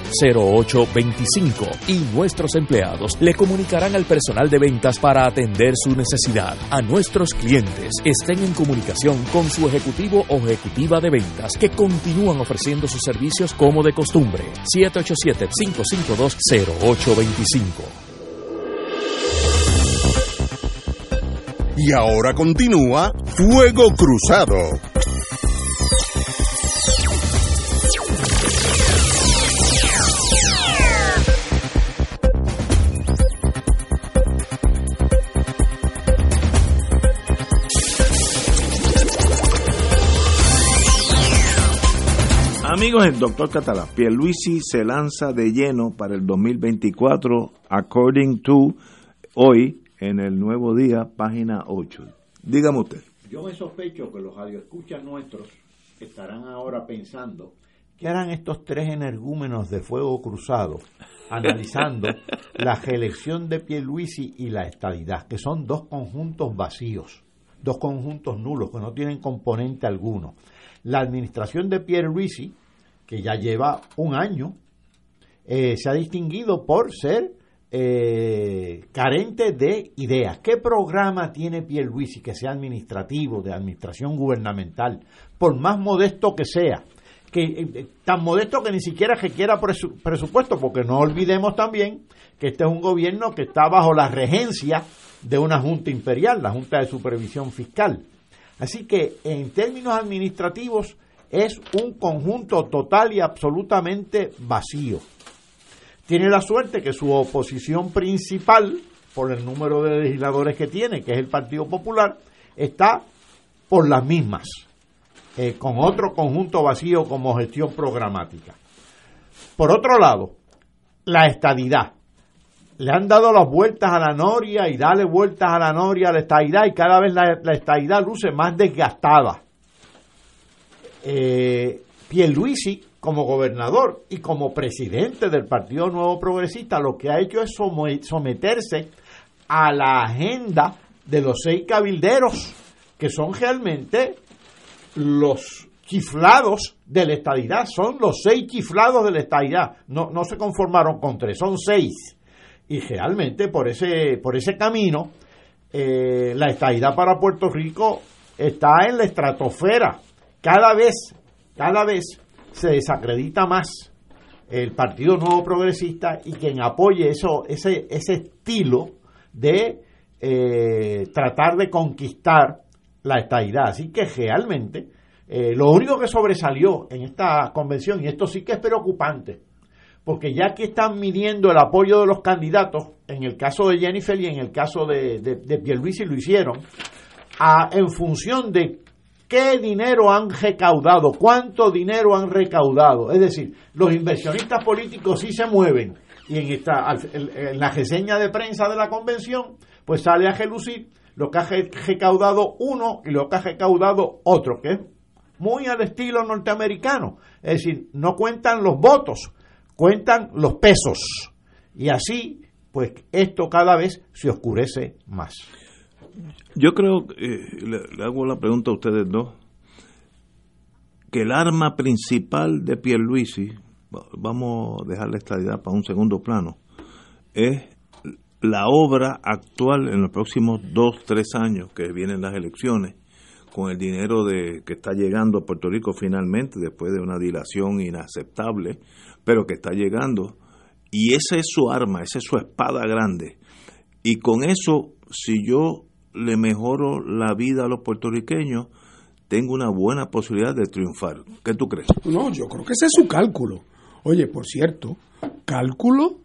787-552-0825 y nuestros empleados le comunicarán al personal de ventas para atender su necesidad. A nuestros clientes estén en comunicación con su ejecutivo o ejecutiva de ventas que continúan ofreciendo sus servicios como de costumbre. 787-552-0825. Y ahora continúa Fuego Cruzado. Amigos, el doctor Catalá, Pierluisi se lanza de lleno para el 2024, according to hoy, en el Nuevo Día, página 8. Dígame usted. Yo me sospecho que los radioescuchas nuestros estarán ahora pensando qué harán estos tres energúmenos de fuego cruzado analizando la reelección de Pierluisi y la estadidad, que son dos conjuntos vacíos, dos conjuntos nulos que no tienen componente alguno. La administración de Pierluisi, que ya lleva un año, eh, se ha distinguido por ser eh, carente de ideas. ¿Qué programa tiene Pierluisi que sea administrativo, de administración gubernamental, por más modesto que sea? Que, eh, tan modesto que ni siquiera requiera presu- presupuesto, porque no olvidemos también que este es un gobierno que está bajo la regencia de una junta imperial, la Junta de Supervisión Fiscal. Así que en términos administrativos es un conjunto total y absolutamente vacío. Tiene la suerte que su oposición principal, por el número de legisladores que tiene, que es el Partido Popular, está por las mismas, eh, con otro conjunto vacío como gestión programática. Por otro lado, la estadidad. Le han dado las vueltas a la noria y dale vueltas a la noria a la estadidad y cada vez la, la estadidad luce más desgastada. Eh, Pierluisi, como gobernador y como presidente del Partido Nuevo Progresista, lo que ha hecho es someterse a la agenda de los seis cabilderos, que son realmente los chiflados de la estadidad, son los seis chiflados de la estadidad, no, no se conformaron con tres, son seis. Y realmente por ese, por ese camino, eh, la estadidad para Puerto Rico está en la estratosfera. Cada vez, cada vez se desacredita más el Partido Nuevo Progresista y quien apoye eso, ese, ese estilo de eh, tratar de conquistar la estadidad. Así que realmente eh, lo único que sobresalió en esta convención, y esto sí que es preocupante, porque ya que están midiendo el apoyo de los candidatos, en el caso de Jennifer y en el caso de, de, de Pierluisi lo hicieron, a, en función de qué dinero han recaudado, cuánto dinero han recaudado. Es decir, los inversionistas políticos sí se mueven. Y en, esta, en la reseña de prensa de la convención, pues sale a relucir lo que ha recaudado uno y lo que ha recaudado otro, que es muy al estilo norteamericano. Es decir, no cuentan los votos, cuentan los pesos. Y así, pues esto cada vez se oscurece más. Yo creo, eh, le, hago la pregunta a ustedes dos, que el arma principal de Pierluisi, vamos a dejar la estadidad para un segundo plano, es la obra actual en los próximos dos, tres años que vienen las elecciones, con el dinero de, que está llegando a Puerto Rico finalmente, después de una dilación inaceptable, pero que está llegando. Y esa es su arma, esa es su espada grande. Y con eso, si yo le mejoro la vida a los puertorriqueños, tengo una buena posibilidad de triunfar. ¿Qué tú crees? No, yo creo que ese es su cálculo. Oye, por cierto, cálculo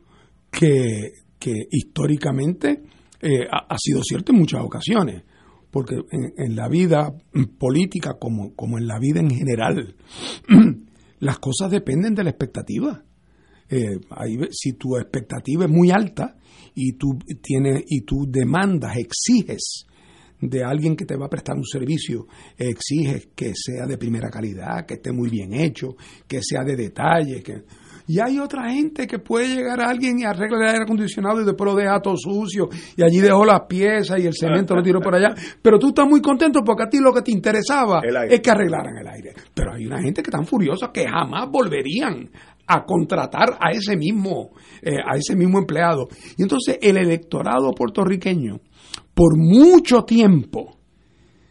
que, que históricamente eh, ha, sido cierto en muchas ocasiones porque en, la vida política como, como, en la vida en general, las cosas dependen de la expectativa. Eh, si tu expectativa es muy alta y tú, tienes, y tú demandas, exiges de alguien que te va a prestar un servicio, exiges que sea de primera calidad, que esté muy bien hecho, que sea de detalle, que y hay otra gente que puede llegar a alguien y arregla el aire acondicionado y después lo deja todo sucio y allí dejó las piezas y el cemento lo tiró por allá. Pero tú estás muy contento porque a ti lo que te interesaba es que arreglaran el aire. Pero hay una gente que están furiosa que jamás volverían a contratar a ese mismo, eh, a ese mismo empleado. Y entonces el electorado puertorriqueño, por mucho tiempo,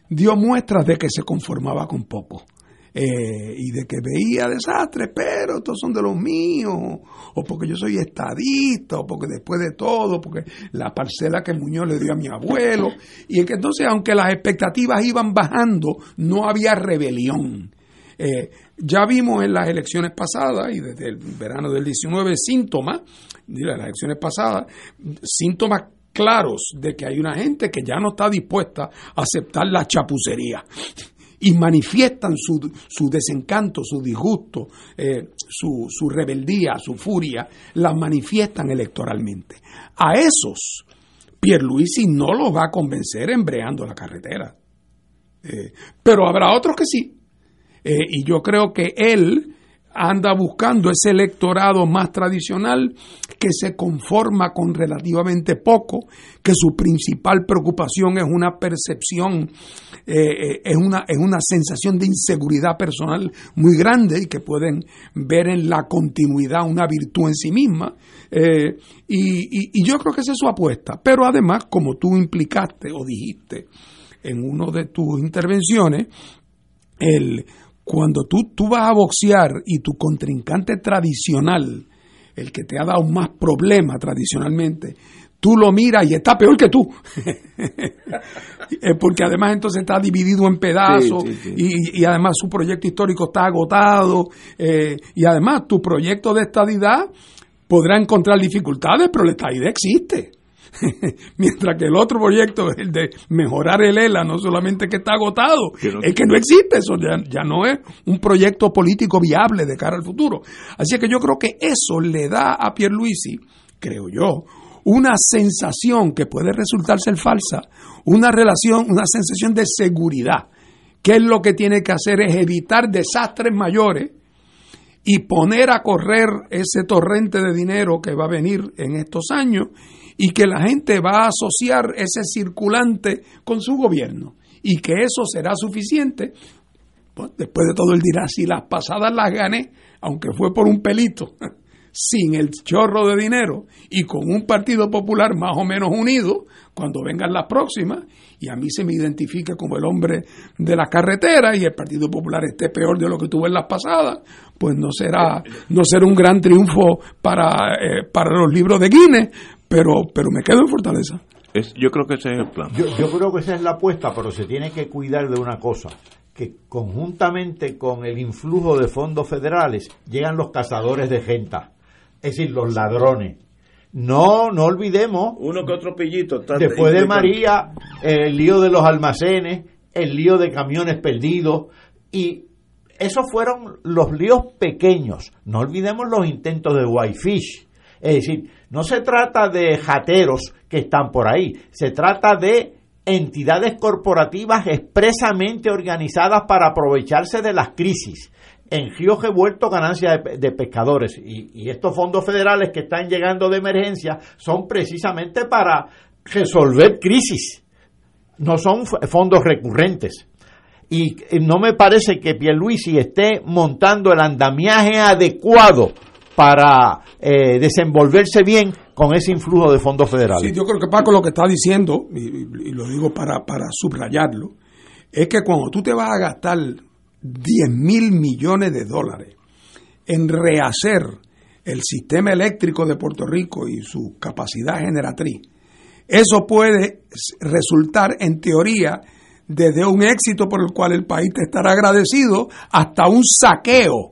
dio muestras de que se conformaba con poco. Eh, y de que veía desastres, pero estos son de los míos, o porque yo soy estadista, o porque después de todo, porque la parcela que Muñoz le dio a mi abuelo, y que entonces, aunque las expectativas iban bajando, no había rebelión. Eh, ya vimos en las elecciones pasadas y desde el verano del 19 síntomas, las elecciones pasadas, síntomas claros de que hay una gente que ya no está dispuesta a aceptar la chapucería y manifiestan su, su desencanto, su disgusto, eh, su, su, rebeldía, su furia, la manifiestan electoralmente. A esos, Pierluisi no los va a convencer embreando la carretera. Eh, pero habrá otros que sí. Eh, y yo creo que él anda buscando ese electorado más tradicional que se conforma con relativamente poco, que su principal preocupación es una percepción, eh, eh, es, una, es una sensación de inseguridad personal muy grande y que pueden ver en la continuidad una virtud en sí misma. Eh, y, y yo creo que esa es su apuesta. Pero además, como tú implicaste o dijiste en una de tus intervenciones, el cuando tú, tú vas a boxear y tu contrincante tradicional, el que te ha dado más problemas tradicionalmente, tú lo miras y está peor que tú. Porque además entonces está dividido en pedazos Sí, sí, sí. Y, y además su proyecto histórico está agotado. eh, y además tu proyecto de estadidad podrá encontrar dificultades, pero la estadidad existe. Mientras que el otro proyecto, el de mejorar el ELA, no solamente que está agotado, Que no- es que no existe, eso ya, ya no es un proyecto político viable de cara al futuro. Así que yo creo que eso le da a Pierluisi, creo yo, una sensación que puede resultar ser falsa, una relación, una sensación de seguridad, que es lo que tiene que hacer es evitar desastres mayores y poner a correr ese torrente de dinero que va a venir en estos años y que la gente va a asociar ese circulante con su gobierno y que eso será suficiente. Pues, después de todo él dirá, si las pasadas las gané, aunque fue por un pelito, sin el chorro de dinero y con un Partido Popular más o menos unido, cuando vengan las próximas, y a mí se me identifique como el hombre de la carretera y el Partido Popular esté peor de lo que tuvo en las pasadas, pues no será, no será un gran triunfo para, eh, para los libros de Guinness, pero, pero me quedo en Fortaleza. Es- yo creo que ese es el plan. Yo, yo creo que esa es la apuesta, pero se tiene que cuidar de una cosa, que conjuntamente con el influjo de fondos federales llegan los cazadores de gente, es decir, los ladrones. No, no olvidemos, Uno que otro pillito. está después de. María, el lío de los almacenes, el lío de camiones perdidos, y esos fueron los líos pequeños. No olvidemos los intentos de Whitefish. Es decir, no se trata de jateros que están por ahí, se trata de entidades corporativas expresamente organizadas para aprovecharse de las crisis. En ríos revueltos ganancias de, de pescadores y, y estos fondos federales que están llegando de emergencia son precisamente para resolver crisis, no son fondos recurrentes. Y no me parece que Pierluisi esté montando el andamiaje adecuado para eh, desenvolverse bien con ese influjo de fondos federales. Sí, yo creo que Paco lo que está diciendo, y, y- lo digo para, para subrayarlo, es que cuando tú te vas a gastar 10 mil millones de dólares en rehacer el sistema eléctrico de Puerto Rico y su capacidad generatriz, eso puede resultar, en teoría, desde un éxito por el cual el país te estará agradecido hasta un saqueo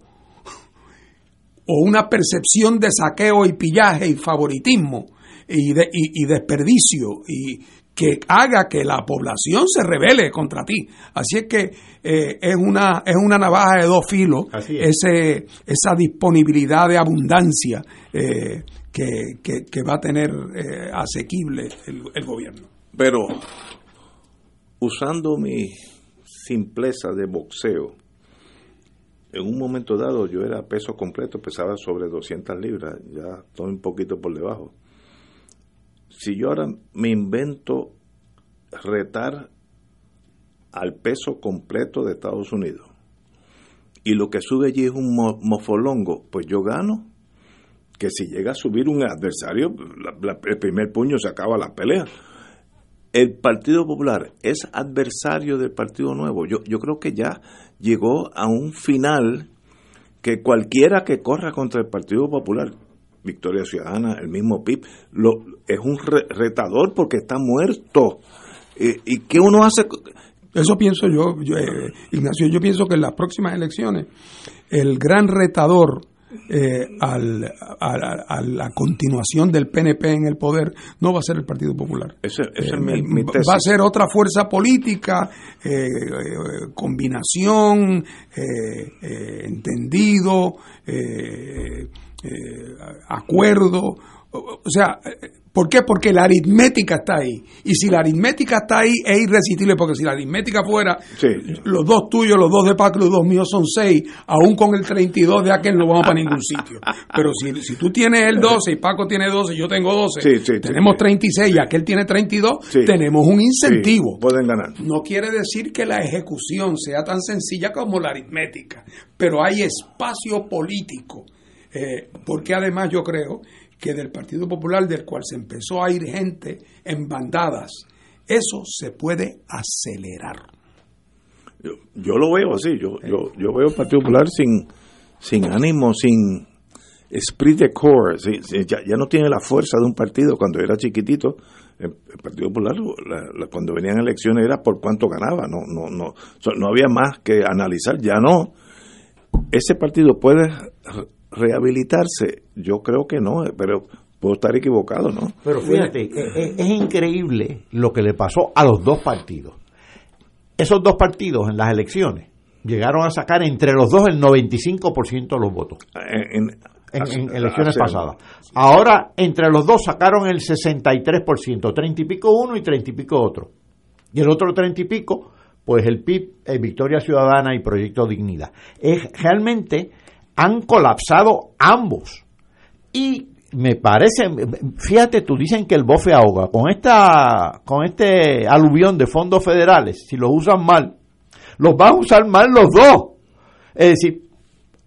o una percepción de saqueo y pillaje y favoritismo y, de- y- y desperdicio y que haga que la población se rebele contra ti. Así es que eh, es una es una navaja de dos filos es. ese esa disponibilidad de abundancia eh, que, que- que va a tener eh, asequible el, el gobierno. Pero usando mi simpleza de boxeo, en un momento dado yo era peso completo, pesaba sobre 200 libras, ya estoy un poquito por debajo. Si yo ahora me invento retar al peso completo de Estados Unidos y lo que sube allí es un mo- mofolongo, pues yo gano. Que si llega a subir un adversario, el primer puño se acaba la pelea el Partido Popular es adversario del Partido Nuevo. Yo, yo creo que ya llegó a un final que cualquiera que corra contra el Partido Popular, Victoria Ciudadana, el mismo PIB, lo, es un re- retador porque está muerto. Eh, ¿Y qué uno hace? Eso pienso yo, eh, Ignacio, yo pienso que en las próximas elecciones el gran retador eh, al- a, la continuación del PNP en el poder no va a ser el Partido Popular. Ese, ese Eh, mi, va a ser otra fuerza política, eh, eh, combinación, entendido, acuerdo. O, sea, eh, ¿por qué? Porque la aritmética está ahí. Y si la aritmética está ahí, es irresistible, porque si la aritmética fuera, Sí. los dos tuyos, los dos de Paco, los dos míos son seis, aún con el 32 de aquel no vamos para ningún sitio. Pero si, si tú tienes el 12 y Paco tiene 12 y yo tengo 12, Sí, sí, tenemos 36 y aquel tiene 32, Sí. tenemos un incentivo. Pueden ganar. No quiere decir que la ejecución sea tan sencilla como la aritmética, pero hay espacio político, eh, porque además yo creo que del Partido Popular, del cual se empezó a ir gente en bandadas, eso se puede acelerar. Yo, yo lo veo así, yo, yo, yo veo el Partido Popular sin, sin ánimo, sin... esprit de corps, ya, ya no tiene la fuerza de un partido. Cuando era chiquitito, el, el Partido Popular, la- la- cuando venían elecciones era por cuánto ganaba, no, no, no, no había más que analizar, ya no. ¿Ese partido puede rehabilitarse? Yo creo que no, eh, pero puedo estar equivocado, ¿no? Pero fíjate, eh, eh, es increíble lo que le pasó a los dos partidos. Esos dos partidos en las elecciones llegaron a sacar entre los dos el 95% de los votos En, en, en elecciones pasadas. Ahora, entre los dos sacaron el 63%, 30 y pico uno y 30 y pico otro. Y el otro 30 y pico, pues el PIB, eh, Victoria Ciudadana y Proyecto Dignidad. Es, realmente han colapsado ambos. Y me parece, fíjate tú, dicen que el bofe ahoga. Con esta, con este aluvión de fondos federales, si los usan mal, los van a usar mal los dos. Es decir,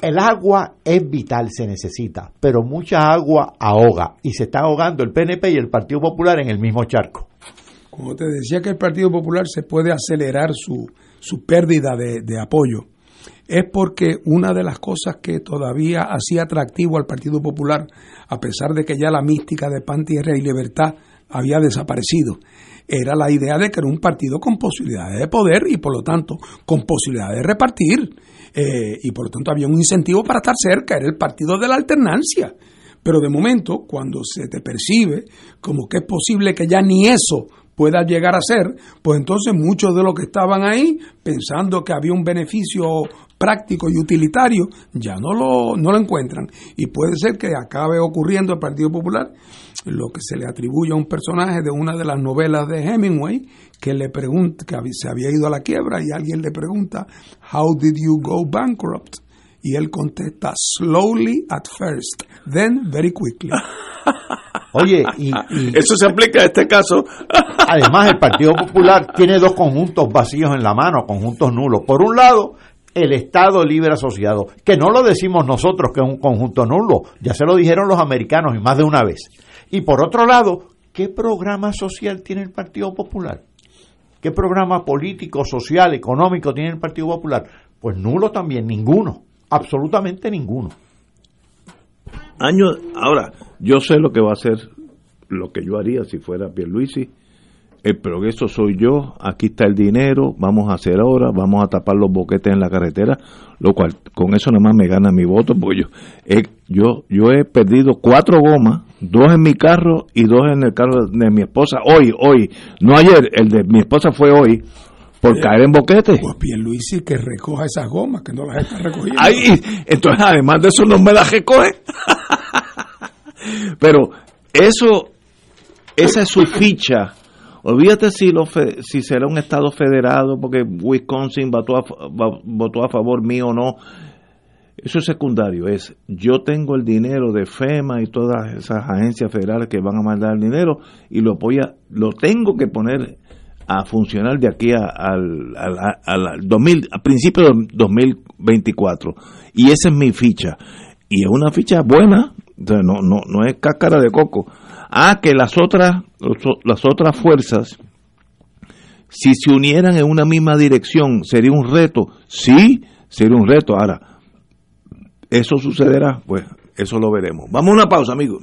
el agua es vital, se necesita, pero mucha agua ahoga y se está ahogando el PNP y el Partido Popular en el mismo charco. Como te decía que el Partido Popular se puede acelerar su, su pérdida de, de apoyo, es porque una de las cosas que todavía hacía atractivo al Partido Popular, a pesar de que ya la mística de pan, tierra y libertad había desaparecido, era la idea de que era un partido con posibilidades de poder y por lo tanto con posibilidades de repartir. Eh, y por lo tanto había un incentivo para estar cerca, era el partido de la alternancia. Pero de momento, cuando se te percibe como que es posible que ya ni eso pueda llegar a ser, pues entonces muchos de los que estaban ahí, pensando que había un beneficio práctico y utilitario, ya no lo, no lo encuentran. Y puede ser que acabe ocurriendo al Partido Popular lo que se le atribuye a un personaje de una de las novelas de Hemingway, que le pregunta, que se había ido a la quiebra y alguien le pregunta, How did you go bankrupt? Y él contesta, slowly at first, then very quickly. Oye, y, y Eso se aplica a este caso. además el Partido Popular tiene dos conjuntos vacíos en la mano, conjuntos nulos. Por un lado, el Estado Libre Asociado, que no lo decimos nosotros que es un conjunto nulo, ya se lo dijeron los americanos y más de una vez. Y por otro lado, ¿qué programa social tiene el Partido Popular? ¿Qué programa político, social, económico tiene el Partido Popular? Pues nulo también, ninguno, absolutamente ninguno. Años, ahora, yo sé lo que va a hacer, lo que yo haría si fuera Pierluisi. El progreso soy yo, aquí está el dinero, vamos a hacer ahora, vamos a tapar los boquetes en la carretera, lo cual con eso nada más me gana mi voto, porque yo yo, yo he perdido cuatro gomas, dos en mi carro y dos en el carro de mi esposa, hoy, hoy, no ayer, el de mi esposa fue hoy, por caer en boquetes. Pues Pierluisi que recoja esas gomas, que no las está recogiendo. Ay, entonces además de eso no me la recoge. Pero eso, esa es su ficha. Olvídate si, lo fe- si será un estado federado, porque Wisconsin votó a, votó a favor mío o no. Eso es secundario. Es yo tengo el dinero de FEMA y todas esas agencias federales que van a mandar el dinero y lo voy a, lo tengo que poner a funcionar de aquí a- al, al, al- al 2000, a principios del 2024. Y esa es mi ficha. Y es una ficha buena, no, no, no es cáscara de coco. Ah, que las otras, las otras fuerzas, si se unieran en una misma dirección, sería un reto. Sí, sería un reto. Ahora, ¿eso sucederá? Pues eso lo veremos. Vamos a una pausa, amigos.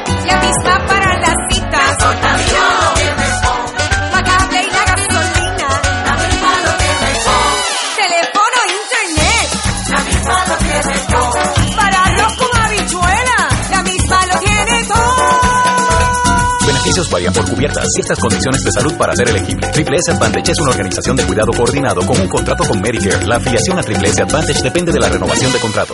Beneficios varían por cubiertas. Ciertas condiciones de salud para ser elegible. Triple S Advantage es una organización de cuidado coordinado con un contrato con Medicare. La afiliación a Triple S Advantage depende de la renovación de contrato.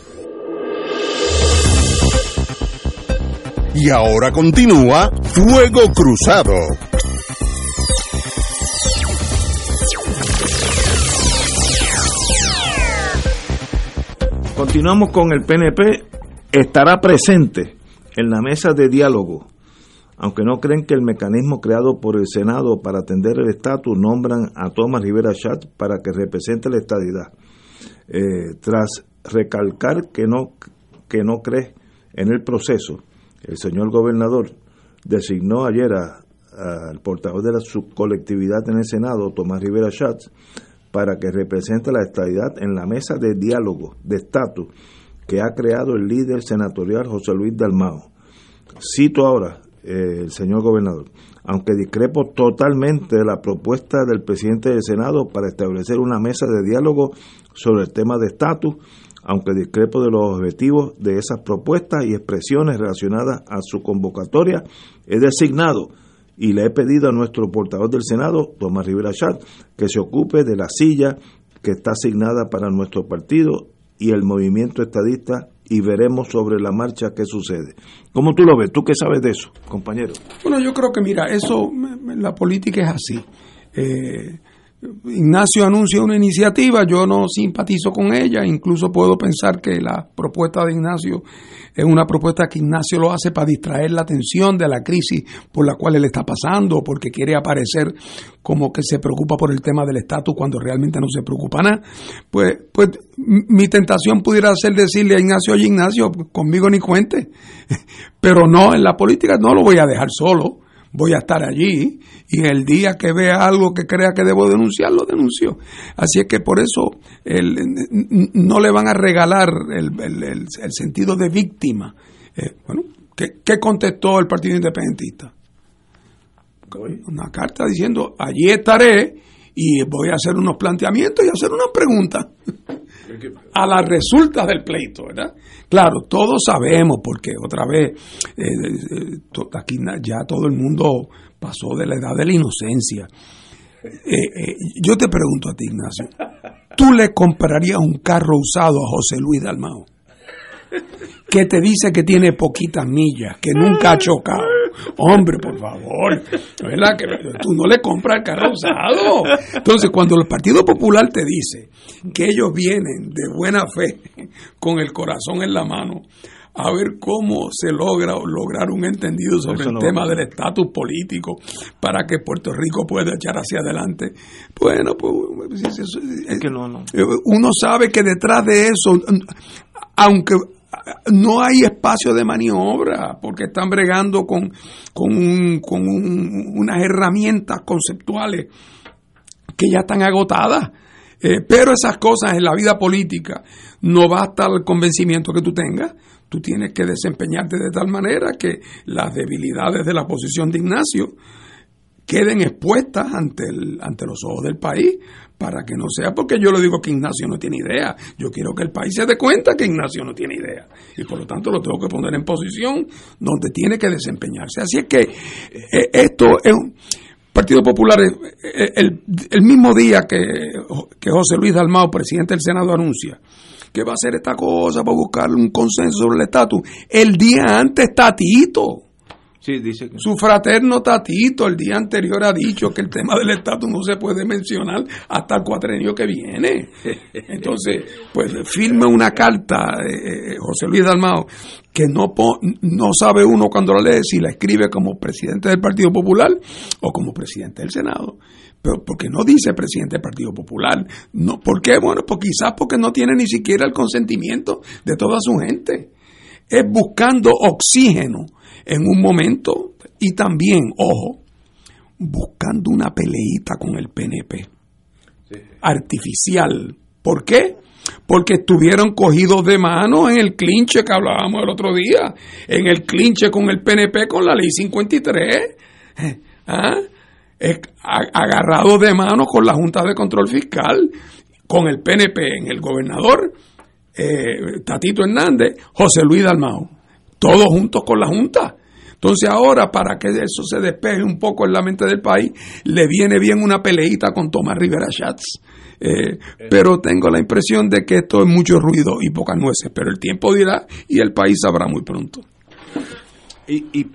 Y ahora continúa Fuego Cruzado. Continuamos con el PNP. Estará presente en la mesa de diálogo, aunque no creen que el mecanismo creado por el Senado para atender el estatus nombran a Tomás Rivera Chat para que represente la estadidad. Eh, tras recalcar que no, que no cree en el proceso, el señor gobernador designó ayer al portavoz de la subcolectividad en el Senado, Tomás Rivera Schatz, para que represente la estabilidad en la mesa de diálogo de estatus que ha creado el líder senatorial José Luis Dalmao. Cito ahora eh, el señor gobernador, aunque discrepo totalmente de la propuesta del presidente del Senado para establecer una mesa de diálogo sobre el tema de estatus, aunque discrepo de los objetivos de esas propuestas y expresiones relacionadas a su convocatoria, he designado y le he pedido a nuestro portavoz del Senado, Tomás Rivera Chat, que se ocupe de la silla que está asignada para nuestro partido y el movimiento estadista y veremos sobre la marcha qué sucede. ¿Cómo tú lo ves? ¿Tú qué sabes de eso, compañero? Bueno, yo creo que mira, eso, la política es así. Eh, Ignacio anuncia una iniciativa, yo no simpatizo con ella, incluso puedo pensar que la propuesta de Ignacio es una propuesta que Ignacio lo hace para distraer la atención de la crisis por la cual él está pasando, porque quiere aparecer como que se preocupa por el tema del estatus cuando realmente no se preocupa nada. Pues, pues mi tentación pudiera ser decirle a Ignacio, oye Ignacio, conmigo ni cuente, pero no, en la política no lo voy a dejar solo voy a estar allí y el día que vea algo que crea que debo denunciar, lo denuncio. Así es que por eso el, no le van a regalar el, el, sentido de víctima. Eh, bueno, ¿qué, contestó el Partido Independentista? Una carta diciendo, allí estaré y voy a hacer unos planteamientos y hacer unas preguntas a las resultas del pleito, ¿verdad? Claro, todos sabemos, porque otra vez, eh, eh, aquí ya todo el mundo pasó de la edad de la inocencia. Eh, yo te pregunto a ti, Ignacio, ¿tú le comprarías un carro usado a José Luis Dalmao? Que te dice que tiene poquitas millas, que nunca ha chocado Hombre, por favor, ¿verdad? Que tú no le compras el carro usado. Entonces, cuando el Partido Popular te dice que ellos vienen de buena fe, con el corazón en la mano, a ver cómo se logra lograr un entendido sobre el tema del estatus político para que Puerto Rico pueda echar hacia adelante. Bueno, pues es que no, no. uno sabe que detrás de eso, aunque no hay espacio de maniobra porque están bregando con, con, unas herramientas conceptuales que ya están agotadas. Eh, pero esas cosas en la vida política no basta el convencimiento que tú tengas. Tú tienes que desempeñarte de tal manera que las debilidades de la posición de Ignacio queden expuestas ante, el, ante los ojos del país para que no sea porque yo le digo que Ignacio no tiene idea. Yo quiero que el país se dé cuenta que Ignacio no tiene idea. Y por lo tanto lo tengo que poner en posición donde tiene que desempeñarse. Así es que eh, esto es un... Partido Popular, eh, el, el mismo día que, que José Luis Dalmao, presidente del Senado, anuncia que va a hacer esta cosa para buscar un consenso sobre el estatus, el día antes está Tito Sí, dice que... Su fraterno Tatito el día anterior ha dicho que el tema del estatus no se puede mencionar hasta el cuatrenio que viene. Entonces, pues firme una carta, eh, José Luis Dalmao, que no, po- no sabe uno cuando la lee si la escribe como presidente del Partido Popular o como presidente del Senado. Pero porque no dice presidente del Partido Popular. No, ¿Por qué? Bueno, pues quizás porque no tiene ni siquiera el consentimiento de toda su gente. Es buscando oxígeno en un momento y también, ojo, buscando una peleita con el PNP. Artificial. ¿Por qué? Porque estuvieron cogidos de mano en el clinche que hablábamos el otro día, en el clinche con el PNP con la ley 53. ¿Ah? Es a- agarrado de mano con la Junta de Control Fiscal, con el PNP, en el gobernador eh, Tatito Hernández, José Luis Dalmao, todos juntos con la Junta. Entonces ahora, para que eso se despeje un poco en la mente del país, le viene bien una peleita con Tomás Rivera Schatz. Eh, pero tengo la impresión de que esto es mucho ruido y pocas nueces, pero el tiempo dirá y el país sabrá muy pronto. Y, y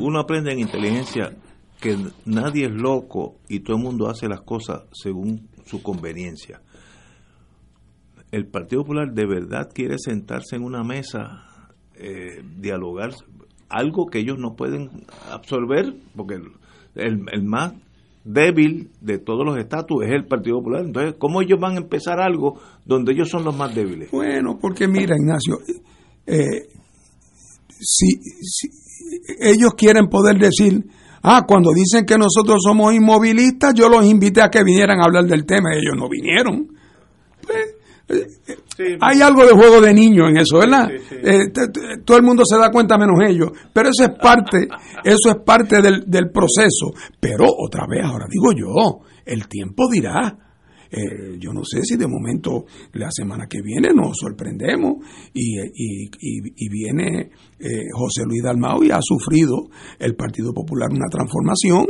uno aprende en inteligencia que nadie es loco y todo el mundo hace las cosas según su conveniencia. El Partido Popular de verdad quiere sentarse en una mesa, eh, dialogar algo que ellos no pueden absorber, porque el, el- más débil de todos los estatus es el Partido Popular. Entonces, ¿cómo ellos van a empezar algo donde ellos son los más débiles? Bueno, porque mira, Ignacio, eh, si, si ellos quieren poder decir, ah, cuando dicen que nosotros somos inmovilistas, yo los invité a que vinieran a hablar del tema, ellos no vinieron. Pues, eh, hay algo de juego de niño en eso, ¿verdad? Eh, todo el mundo se da cuenta menos ellos, pero eso es parte, eso es parte del, del proceso. Pero otra vez, ahora digo yo, el tiempo dirá. Eh, yo no sé si de momento la semana que viene nos sorprendemos y, y- y- y viene eh, José Luis Dalmao y ha sufrido el Partido Popular una transformación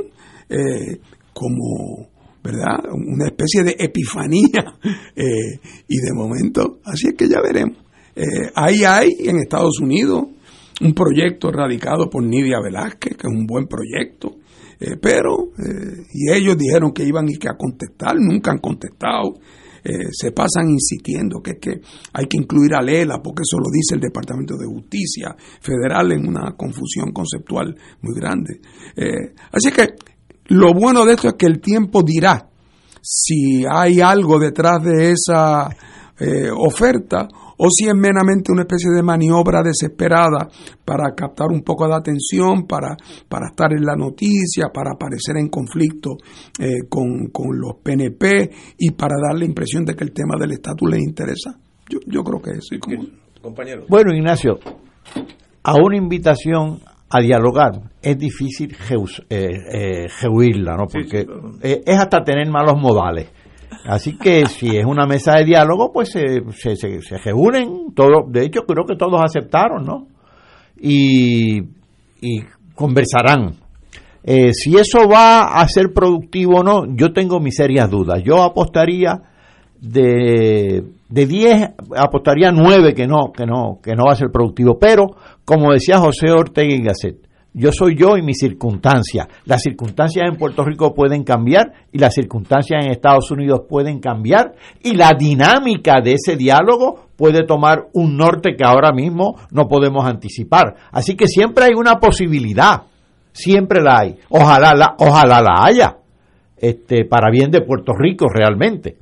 eh, como, ¿verdad? Una especie de epifanía eh, y de momento, así es que ya veremos. Eh, ahí hay en Estados Unidos un proyecto radicado por Nidia Velázquez, que es un buen proyecto, eh, pero, y ellos dijeron que iban y que a contestar, nunca han contestado. Se pasan insistiendo que es que hay que incluir a Lela, porque eso lo dice el Departamento de Justicia Federal en una confusión conceptual muy grande. Así que lo bueno de esto es que el tiempo dirá si hay algo detrás de esa eh, oferta o si es meramente una especie de maniobra desesperada para captar un poco de atención, para, para estar en la noticia, para aparecer en conflicto eh, con, con los PNP y para dar la impresión de que el tema del estatus les interesa. Yo, yo creo que eso. como- Compañero. Bueno, Ignacio, a una invitación a dialogar es difícil jeus- eh, eh, ¿no? Porque eh, es hasta tener malos modales. Así que si es una mesa de diálogo, pues se, se, se, se reúnen, todos, de hecho creo que todos aceptaron, ¿no? Y, y conversarán. Eh, si eso va a ser productivo o no, yo tengo mis serias dudas. Yo apostaría de, de 10, apostaría 9 que no, que no, que no va a ser productivo. Pero, como decía José Ortega y Gasset, yo soy yo y mis circunstancias. Las circunstancias en Puerto Rico pueden cambiar y las circunstancias en Estados Unidos pueden cambiar y la dinámica de ese diálogo puede tomar un norte que ahora mismo no podemos anticipar. Así que siempre hay una posibilidad, siempre la hay. Ojalá la, ojalá la haya, este, para bien de Puerto Rico realmente.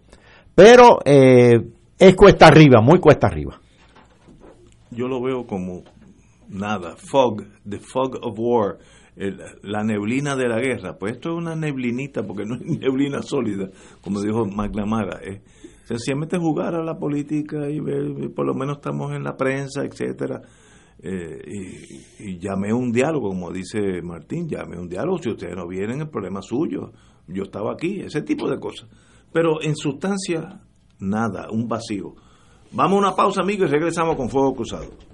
Pero eh, es cuesta arriba, muy cuesta arriba. yo lo veo como nada, fog, the fog of war, la neblina de la guerra. Pues esto es una neblinita, porque no es neblina sólida, como dijo McNamara. Es sencillamente jugar a la política y ver, por lo menos estamos en la prensa, etcétera. Eh, y, y llamé un diálogo, como dice Martín, llamé un diálogo. Si ustedes no vienen, el problema es suyo. Yo estaba aquí, ese tipo de cosas. Pero en sustancia, nada, un vacío. Vamos a una pausa, amigos, y regresamos con Fuego Cruzado.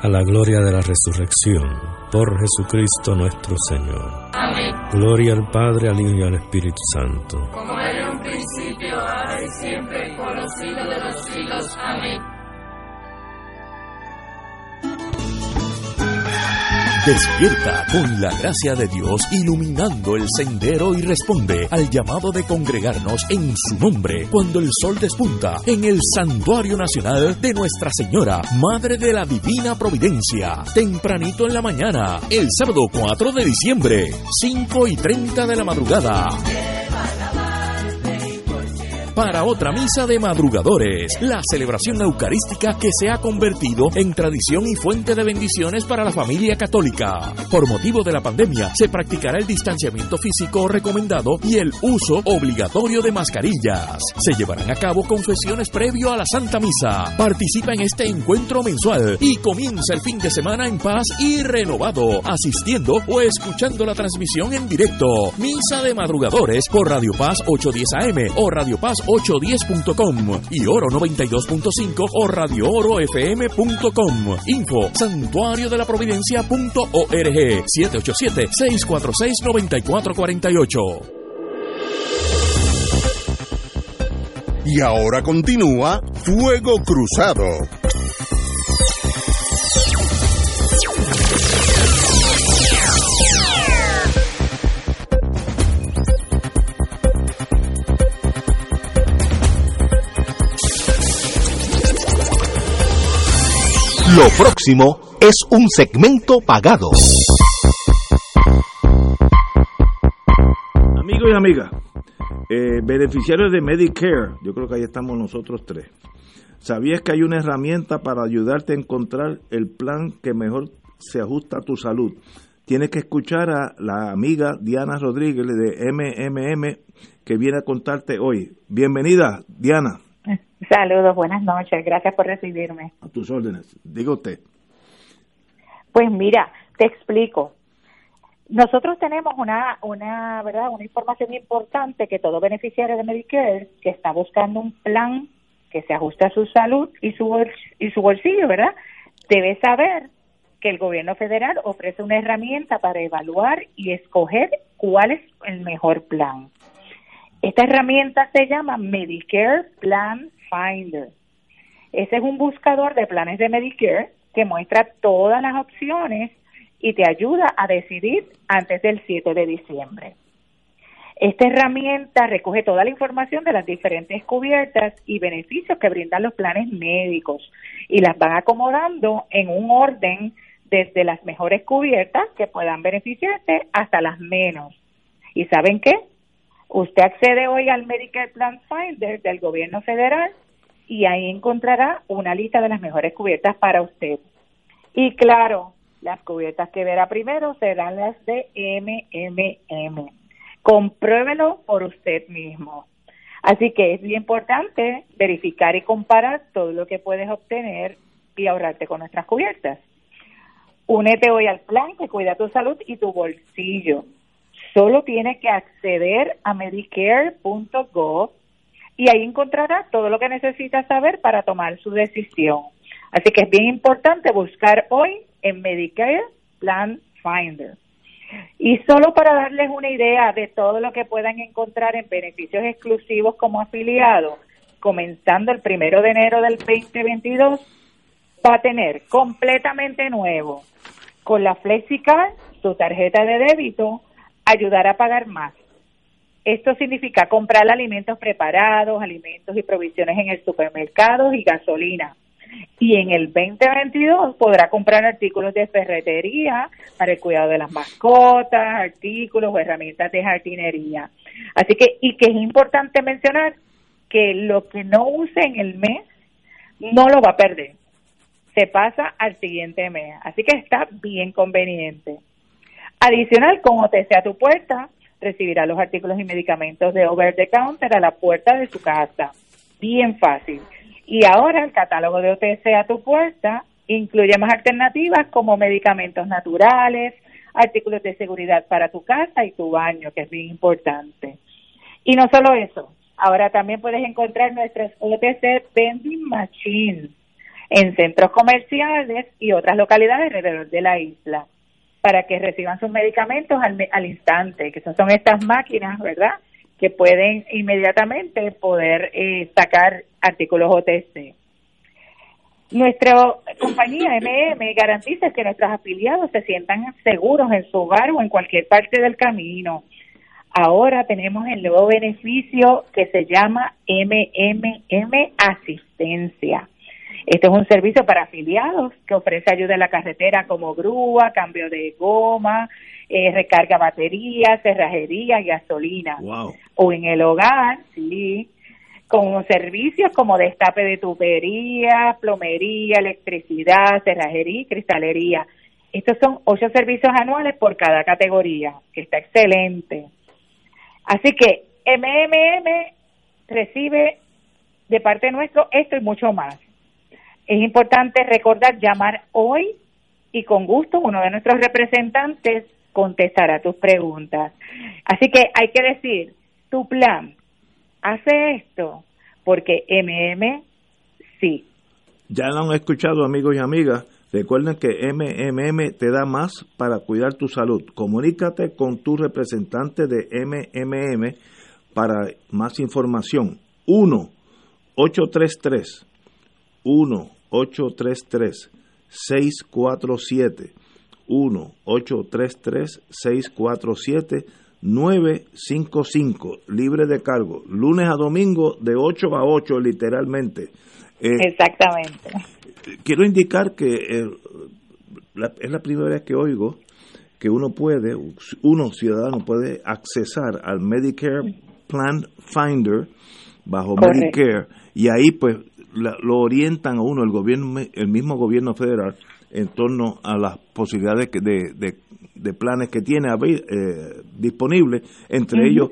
a la gloria de la resurrección, por Jesucristo nuestro Señor. Amén. Gloria al Padre, al Hijo y al Espíritu Santo. Como era en un principio, ahora y siempre, por los siglos de los siglos. Amén. Despierta con la gracia de Dios iluminando el sendero y responde al llamado de congregarnos en su nombre cuando el sol despunta en el Santuario Nacional de Nuestra Señora, Madre de la Divina Providencia, tempranito en la mañana, el sábado 4 de diciembre, 5 y 30 de la madrugada para otra misa de madrugadores, la celebración eucarística que se ha convertido en tradición y fuente de bendiciones para la familia católica. Por motivo de la pandemia, se practicará el distanciamiento físico recomendado y el uso obligatorio de mascarillas. Se llevarán a cabo confesiones previo a la Santa Misa. Participa en este encuentro mensual y comienza el fin de semana en paz y renovado, asistiendo o escuchando la transmisión en directo. Misa de madrugadores por Radio Paz 810 AM o Radio Paz 810.com y Oro 92.5 o Radio Oro FM.com. Info santuario de la providencia.org 787-646-9448. Y ahora continúa Fuego Cruzado. Lo próximo es un segmento pagado. Amigos y amigas, eh, beneficiarios de Medicare, yo creo que ahí estamos nosotros tres. ¿Sabías que hay una herramienta para ayudarte a encontrar el plan que mejor se ajusta a tu salud? Tienes que escuchar a la amiga Diana Rodríguez de MMM que viene a contarte hoy. Bienvenida, Diana. Saludos, buenas noches, gracias por recibirme. A tus órdenes, diga usted. Pues mira, te explico. Nosotros tenemos una, una, ¿verdad? Una información importante que todo beneficiario de Medicare que está buscando un plan que se ajuste a su salud y su y su bolsillo, ¿verdad? Debe saber que el gobierno federal ofrece una herramienta para evaluar y escoger cuál es el mejor plan. Esta herramienta se llama Medicare Plan Finder. Ese es un buscador de planes de Medicare que muestra todas las opciones y te ayuda a decidir antes del 7 de diciembre. Esta herramienta recoge toda la información de las diferentes cubiertas y beneficios que brindan los planes médicos y las van acomodando en un orden desde las mejores cubiertas que puedan beneficiarte hasta las menos. ¿Y saben qué? Usted accede hoy al Medicare Plan Finder del gobierno federal y ahí encontrará una lista de las mejores cubiertas para usted. Y claro, las cubiertas que verá primero serán las de MMM. Compruébelo por usted mismo. Así que es bien importante verificar y comparar todo lo que puedes obtener y ahorrarte con nuestras cubiertas. Únete hoy al plan que cuida tu salud y tu bolsillo. Solo tienes que acceder a medicare.gov y ahí encontrará todo lo que necesitas saber para tomar su decisión. Así que es bien importante buscar hoy en Medicare Plan Finder. Y solo para darles una idea de todo lo que puedan encontrar en beneficios exclusivos como afiliados, comenzando el primero de enero del 2022, va a tener completamente nuevo con la FlexiCard, su tarjeta de débito, ayudar a pagar más. Esto significa comprar alimentos preparados, alimentos y provisiones en el supermercado y gasolina y en el 2022 podrá comprar artículos de ferretería para el cuidado de las mascotas, artículos o herramientas de jardinería. Así que, y que es importante mencionar que lo que no use en el mes no lo va a perder. Se pasa al siguiente mes. Así que está bien conveniente. Adicional, como te sea tu puerta, recibirá los artículos y medicamentos de over the counter a la puerta de su casa. Bien fácil. Y ahora el catálogo de OTC a tu puerta incluye más alternativas como medicamentos naturales, artículos de seguridad para tu casa y tu baño, que es bien importante. Y no solo eso, ahora también puedes encontrar nuestras OTC Vending Machines en centros comerciales y otras localidades alrededor de la isla para que reciban sus medicamentos al, al instante, que son estas máquinas, ¿verdad? que pueden inmediatamente poder eh, sacar artículos OTC. Nuestra compañía MM garantiza que nuestros afiliados se sientan seguros en su hogar o en cualquier parte del camino. Ahora tenemos el nuevo beneficio que se llama MMM Asistencia. Este es un servicio para afiliados que ofrece ayuda en la carretera como grúa, cambio de goma, eh, recarga batería, cerrajería y gasolina. O en el hogar, sí, con servicios como destape de tubería, plomería, electricidad, cerrajería y cristalería. Estos son ocho servicios anuales por cada categoría, que está excelente. Así que MMM recibe de parte nuestro esto y mucho más. Es importante recordar llamar hoy y con gusto uno de nuestros representantes contestará tus preguntas. Así que hay que decir, tu plan hace esto porque MM sí. Ya lo han escuchado amigos y amigas. Recuerden que MMM te da más para cuidar tu salud. Comunícate con tu representante de MMM para más información. 1 833 1 833 647 1-833-647-955, libre de cargo, lunes a domingo de 8 a 8 literalmente. Eh, Exactamente. Quiero indicar que eh, es la primera vez que oigo que uno puede, uno ciudadano puede accesar al Medicare Plan Finder bajo Medicare y ahí pues lo orientan a uno el gobierno el mismo gobierno federal en torno a las posibilidades de, de, planes que tiene eh, disponibles, entre ellos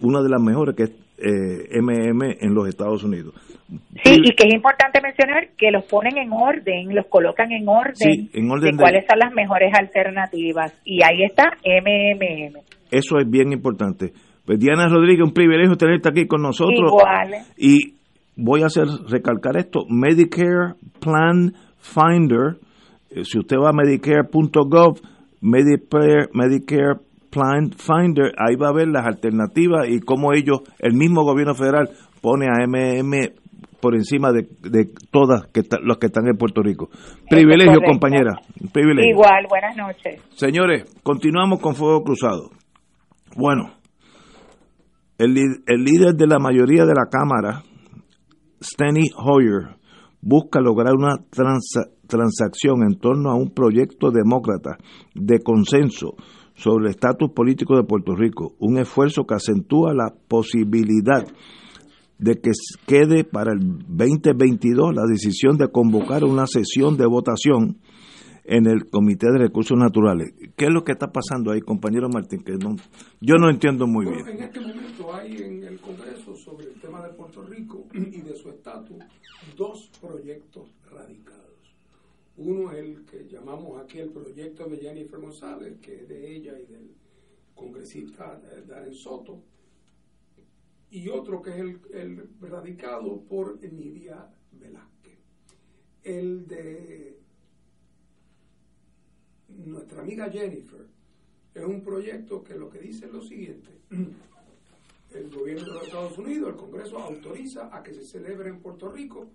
una de las mejores que es eh, MM en los Estados Unidos. Sí, y que es importante mencionar que los ponen en orden, los colocan en orden, de, cuáles son las mejores alternativas. Y ahí está MMM. Eso es bien importante. Pues Diana Rodríguez, un privilegio tenerte aquí con nosotros. Igual. Y voy a hacer recalcar esto, Medicare Plan Finder eh, si usted va a medicare.gov, Medicare, Medicare Plan Finder, ahí va a ver las alternativas y cómo ellos, el mismo gobierno federal, pone a MM por encima de, de todas que los que están en Puerto Rico. Privilegio, compañera. Privilegio. Igual, buenas noches. Señores, continuamos con Fuego Cruzado. Bueno, el, el líder de la mayoría de la Cámara, Steny Hoyer, busca lograr una transa, transacción en torno a un proyecto demócrata de consenso sobre el estatus político de Puerto Rico, un esfuerzo que acentúa la posibilidad de que quede para el 2022 la decisión de convocar una sesión de votación en el Comité de Recursos Naturales. ¿Qué es lo que está pasando ahí, compañero Martín? Que no, yo no entiendo muy Bueno, bien. en este momento hay en el Congreso sobre el tema de Puerto Rico y de su estatus dos proyectos radicados. Uno es el que llamamos aquí el proyecto de Jennifer González, que es de ella y del congresista Darren Soto, y otro que es el, el radicado por Nidia Velázquez. El de nuestra amiga Jennifer es un proyecto que lo que dice es lo siguiente. El gobierno de los Estados Unidos, el Congreso, autoriza a que se celebre en Puerto Rico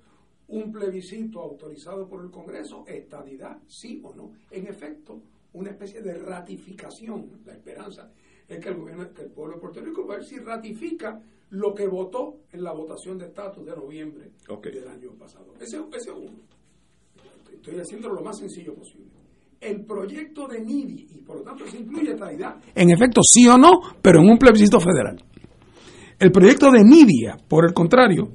un plebiscito autorizado por el Congreso, estadidad, sí o no. En efecto, una especie de ratificación. La esperanza es que el, gobierno, que el pueblo de Puerto Rico va a ver si ratifica lo que votó en la votación de estatus de noviembre del año pasado. Ese, ese es uno. Estoy haciéndolo lo más sencillo posible. El proyecto de NIDI, y por lo tanto se incluye estadidad. En efecto, sí o no, pero en un plebiscito federal. El proyecto de NIDIA, por el contrario,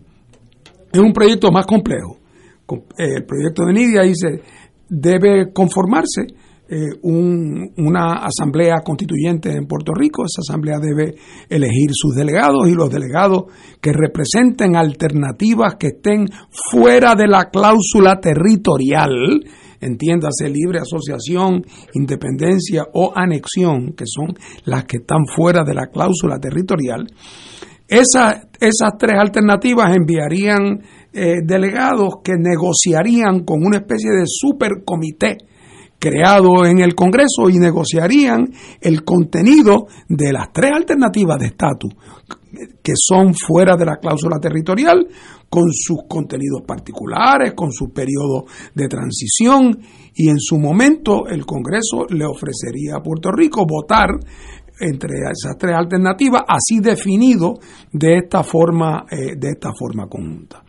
es un proyecto más complejo. Com- eh, El proyecto de NIDIA dice debe conformarse eh, un- una asamblea constituyente en Puerto Rico. Esa asamblea debe elegir sus delegados y los delegados que representen alternativas que estén fuera de la cláusula territorial, entiéndase libre asociación, independencia o anexión, que son las que están fuera de la cláusula territorial. Esa- esas tres alternativas enviarían eh, delegados que negociarían con una especie de supercomité creado en el Congreso y negociarían el contenido de las tres alternativas de estatus que son fuera de la cláusula territorial, con sus contenidos particulares, con su periodo de transición, y en su momento el Congreso le ofrecería a Puerto Rico votar entre esas tres alternativas, así definido de esta forma, eh, de esta forma conjunta.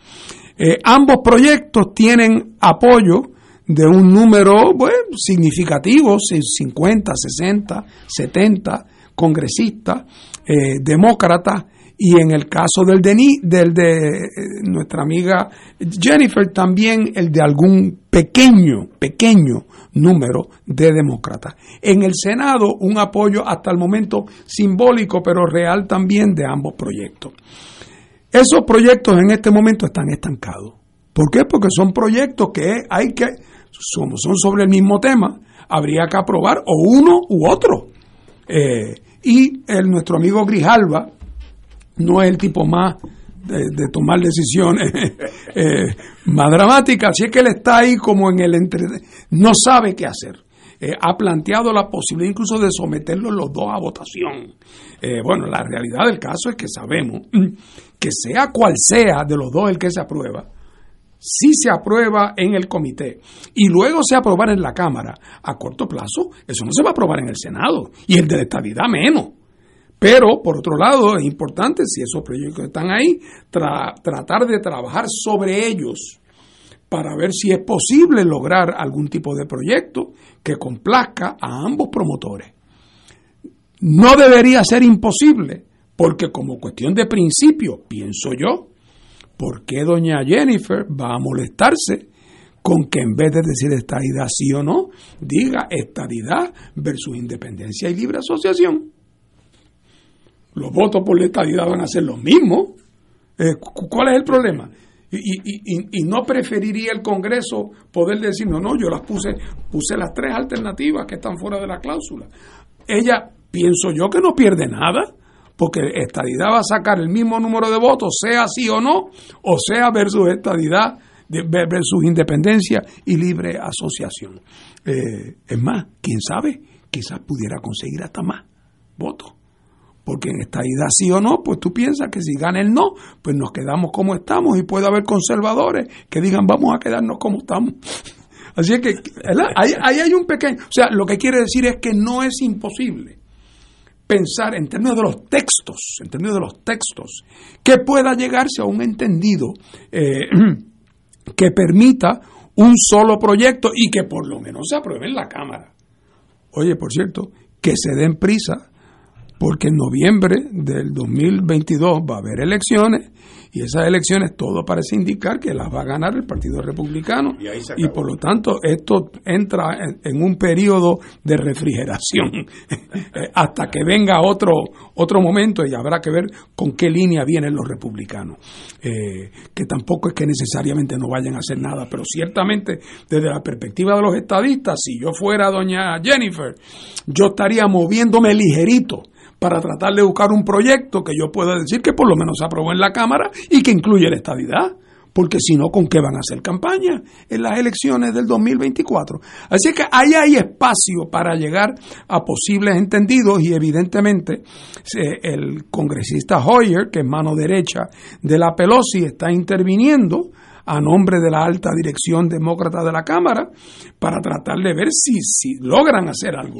Eh, ambos proyectos tienen apoyo de un número bueno, significativo, si 50, 60, 70 congresistas, eh, demócratas, y en el caso del de, del de eh, nuestra amiga Jennifer, también el de algún pequeño, pequeño número de demócratas. En el Senado, un apoyo hasta el momento simbólico, pero real también de ambos proyectos. Esos proyectos en este momento están estancados. ¿Por qué? Porque son proyectos que hay que, son, son sobre el mismo tema, habría que aprobar o uno u otro. Eh, y el, nuestro amigo Grijalva no es el tipo más de, de tomar decisiones eh, más dramáticas, así es que él está ahí como en el entre... no sabe qué hacer. Eh, ha planteado la posibilidad incluso de someterlos los dos a votación. Eh, bueno, la realidad del caso es que sabemos que sea cual sea de los dos el que se aprueba, si se aprueba en el comité y luego se aprobar en la Cámara a corto plazo, eso no se va a aprobar en el Senado y el de la estabilidad menos. Pero, por otro lado, es importante, si esos proyectos están ahí, tra- tratar de trabajar sobre ellos para ver si es posible lograr algún tipo de proyecto que complazca a ambos promotores. No debería ser imposible, porque como cuestión de principio, pienso yo, ¿por qué doña Jennifer va a molestarse con que en vez de decir estadidad sí o no, diga estadidad versus independencia y libre asociación? Los votos por la estadidad van a ser los mismos. Eh, cu- ¿Cuál es el problema? Y, y- y- y no preferiría el Congreso poder decir, no, no, yo las puse, puse las tres alternativas que están fuera de la cláusula. Ella, pienso yo que no pierde nada, porque estadidad va a sacar el mismo número de votos, sea sí o no, o sea versus estadidad, versus independencia y libre asociación. Eh, es más, quién sabe, quizás pudiera conseguir hasta más votos. Porque en esta ida sí o no, pues tú piensas que si gana el no, pues nos quedamos como estamos y puede haber conservadores que digan vamos a quedarnos como estamos. Así es que ahí, ahí hay un pequeño... O sea, lo que quiere decir es que no es imposible pensar en términos de los textos, en términos de los textos, que pueda llegarse a un entendido eh, que permita un solo proyecto y que por lo menos se apruebe en la Cámara. Oye, por cierto, que se den prisa porque en noviembre del 2022 va a haber elecciones y esas elecciones todo parece indicar que las va a ganar el Partido Republicano. Y, por lo tanto esto entra en, un periodo de refrigeración. Hasta que venga otro otro momento y habrá que ver con qué línea vienen los republicanos. Eh, que tampoco es que necesariamente no vayan a hacer nada pero ciertamente desde la perspectiva de los estadistas si yo fuera doña Jennifer yo estaría moviéndome ligerito para tratar de buscar un proyecto que yo pueda decir que por lo menos se aprobó en la Cámara y que incluye la estabilidad porque si no, ¿con qué van a hacer campaña en las elecciones del 2024? Así que ahí hay espacio para llegar a posibles entendidos y evidentemente el congresista Hoyer, que es mano derecha de la Pelosi, está interviniendo a nombre de la alta dirección demócrata de la Cámara para tratar de ver si, si logran hacer algo.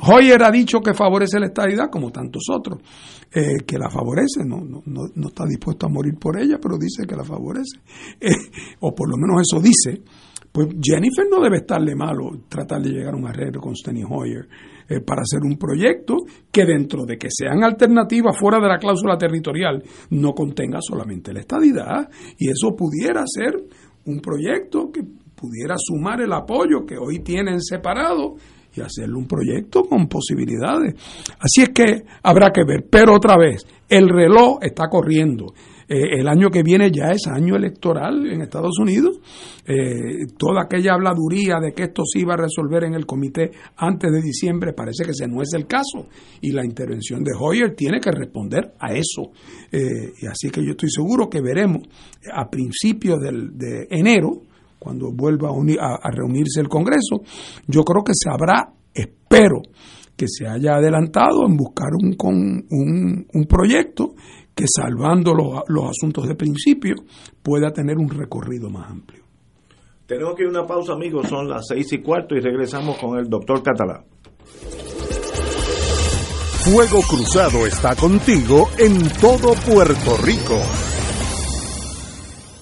Hoyer ha dicho que favorece la estabilidad, como tantos otros, eh, que la favorece, no, no, no, está dispuesto a morir por ella, pero dice que la favorece, eh, o por lo menos eso dice. Pues Jennifer no debe estarle malo tratar de llegar a un arreglo con Steny Hoyer eh, para hacer un proyecto que dentro de que sean alternativas fuera de la cláusula territorial no contenga solamente la estadidad y eso pudiera ser un proyecto que pudiera sumar el apoyo que hoy tienen separado y hacerle un proyecto con posibilidades. Así es que habrá que ver. Pero otra vez, el reloj está corriendo. Eh, el año que viene ya es año electoral en Estados Unidos. Eh, toda aquella habladuría de que esto se iba a resolver en el comité antes de diciembre parece que ese no es el caso. Y la intervención de Hoyer tiene que responder a eso. Eh, y así que yo estoy seguro que veremos a principios de enero cuando vuelva a, reunirse el Congreso, yo creo que se habrá, espero, que se haya adelantado en buscar un, un, un proyecto que salvando los, los, asuntos de principio pueda tener un recorrido más amplio. Tenemos que ir a una pausa, amigos, son las seis y cuarto y regresamos con el doctor Catalá. Fuego Cruzado está contigo en todo Puerto Rico.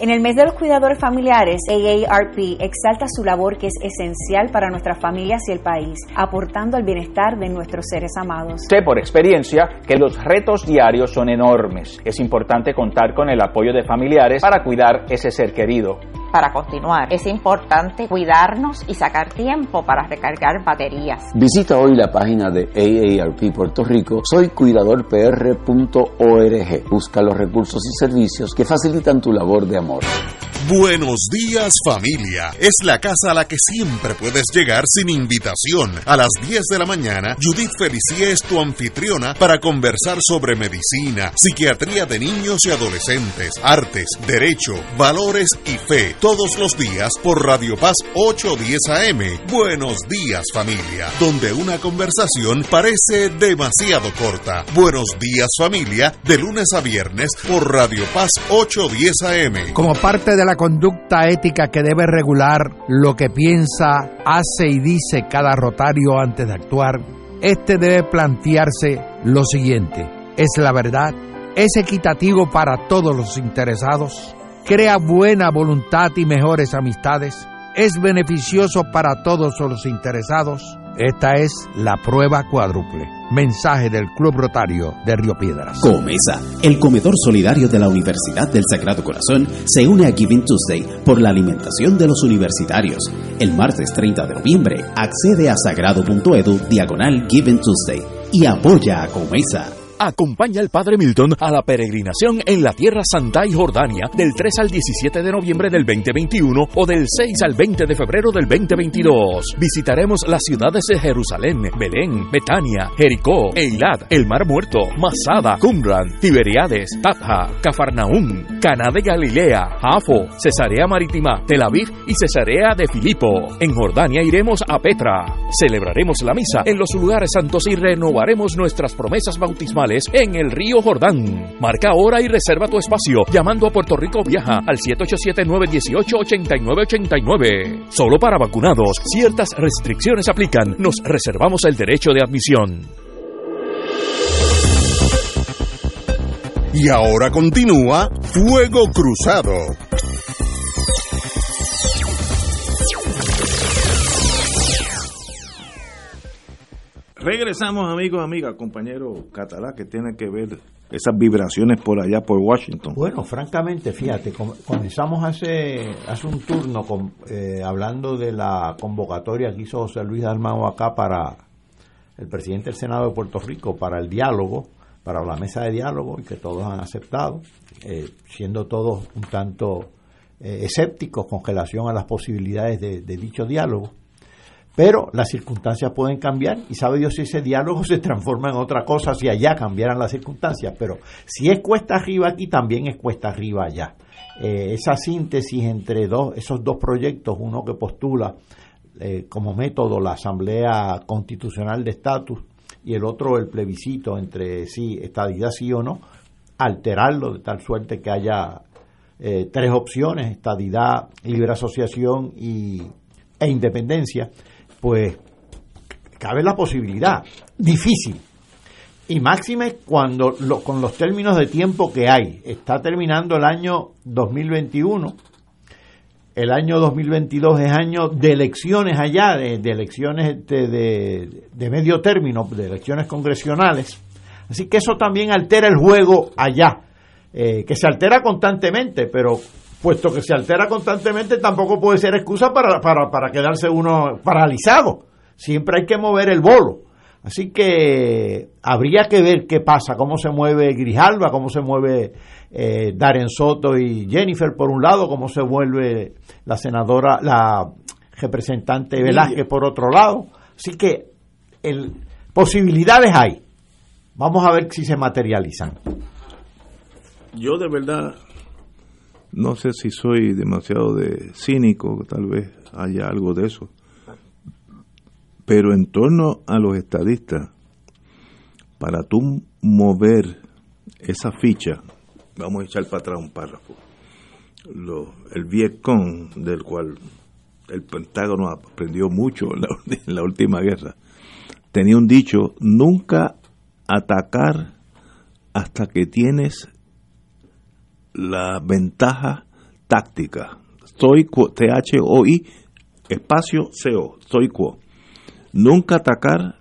En el mes de los cuidadores familiares, AARP exalta su labor que es esencial para nuestras familias y el país, aportando al bienestar de nuestros seres amados. Sé por experiencia que los retos diarios son enormes. Es importante contar con el apoyo de familiares para cuidar ese ser querido para continuar. Es importante cuidarnos y sacar tiempo para recargar baterías. Visita hoy la página de AARP Puerto Rico, soycuidadorpr.org. Busca los recursos y servicios que facilitan tu labor de amor. Buenos días familia. Es la casa a la que siempre puedes llegar sin invitación. A las 10 de la mañana, Judith Felicie es tu anfitriona para conversar sobre medicina, psiquiatría de niños y adolescentes, artes, derecho, valores y fe. Todos los días por Radio Paz 810 AM. Buenos días familia. Donde una conversación parece demasiado corta. Buenos días familia. De lunes a viernes por Radio Paz 810 AM. Como parte de la conducta ética que debe regular lo que piensa, hace y dice cada rotario antes de actuar, este debe plantearse lo siguiente, ¿es la verdad? ¿Es equitativo para todos los interesados? ¿Crea buena voluntad y mejores amistades? ¿Es beneficioso para todos los interesados? Esta es la prueba cuádruple. Mensaje del Club Rotario de Río Piedras. Comesa, el comedor solidario de la Universidad del Sagrado Corazón, se une a Giving Tuesday por la alimentación de los universitarios. El martes 30 de noviembre, accede a sagrado.edu diagonal Giving Tuesday y apoya a Comesa. Acompaña al Padre Milton a la peregrinación en la Tierra Santa y Jordania del 3 al 17 de noviembre del 2021 o del 6 al 20 de febrero del 2022. Visitaremos las ciudades de Jerusalén, Belén, Betania, Jericó, Eilat, el Mar Muerto, Masada, Qumran, Tiberiades, Tatha, Cafarnaún, Caná de Galilea, Jafo, Cesarea Marítima, Tel Aviv y Cesarea de Filipo. En Jordania iremos a Petra. Celebraremos la misa en los lugares santos y renovaremos nuestras promesas bautismales en el río Jordán. Marca ahora y reserva tu espacio llamando a Puerto Rico Viaja al 787-918-8989. Solo para vacunados, ciertas restricciones aplican. Nos reservamos el derecho de admisión. Y ahora continúa Fuego Cruzado. Regresamos, amigos, amigas, compañero Catalá, que tiene que ver esas vibraciones por allá, por Washington. Bueno, francamente, fíjate, com- comenzamos hace, hace un turno con, eh, hablando de la convocatoria que hizo José Luis Dalmao acá para el presidente del Senado de Puerto Rico para el diálogo, para la mesa de diálogo, y que todos han aceptado, eh, siendo todos un tanto eh, escépticos con relación a las posibilidades de, de dicho diálogo. Pero las circunstancias pueden cambiar y sabe Dios si ese diálogo se transforma en otra cosa, si allá cambiaran las circunstancias. Pero si es cuesta arriba aquí, también es cuesta arriba allá. Eh, esa síntesis entre dos, esos dos proyectos, uno que postula eh, como método la Asamblea Constitucional de Estatus y el otro el plebiscito entre sí, estadidad sí o no, alterarlo de tal suerte que haya eh, tres opciones, estadidad, libre asociación y, e independencia, pues cabe la posibilidad, difícil. Y máxime cuando lo- con los términos de tiempo que hay, está terminando el año 2021, el año 2022 es año de elecciones allá, de, de elecciones este, de, de medio término, de elecciones congresionales. Así que eso también altera el juego allá, eh, que se altera constantemente, pero puesto que se altera constantemente tampoco puede ser excusa para, para, para quedarse uno paralizado. Siempre hay que mover el bolo. Así que habría que ver qué pasa, cómo se mueve Grijalba, cómo se mueve eh, Darren Soto y Jennifer por un lado, cómo se vuelve la senadora, la representante Velázquez por otro lado. Así que el, posibilidades hay. Vamos a ver si se materializan. Yo de verdad no sé si soy demasiado de cínico, tal vez haya algo de eso. Pero en torno a los estadistas, para tú mover esa ficha, vamos a echar para atrás un párrafo. Lo- el Vietcong, del cual el Pentágono aprendió mucho en la, en la última guerra, tenía un dicho, nunca atacar hasta que tienes la ventaja táctica. Stoico, T-H-O-I, espacio C-O, stoico. Nunca atacar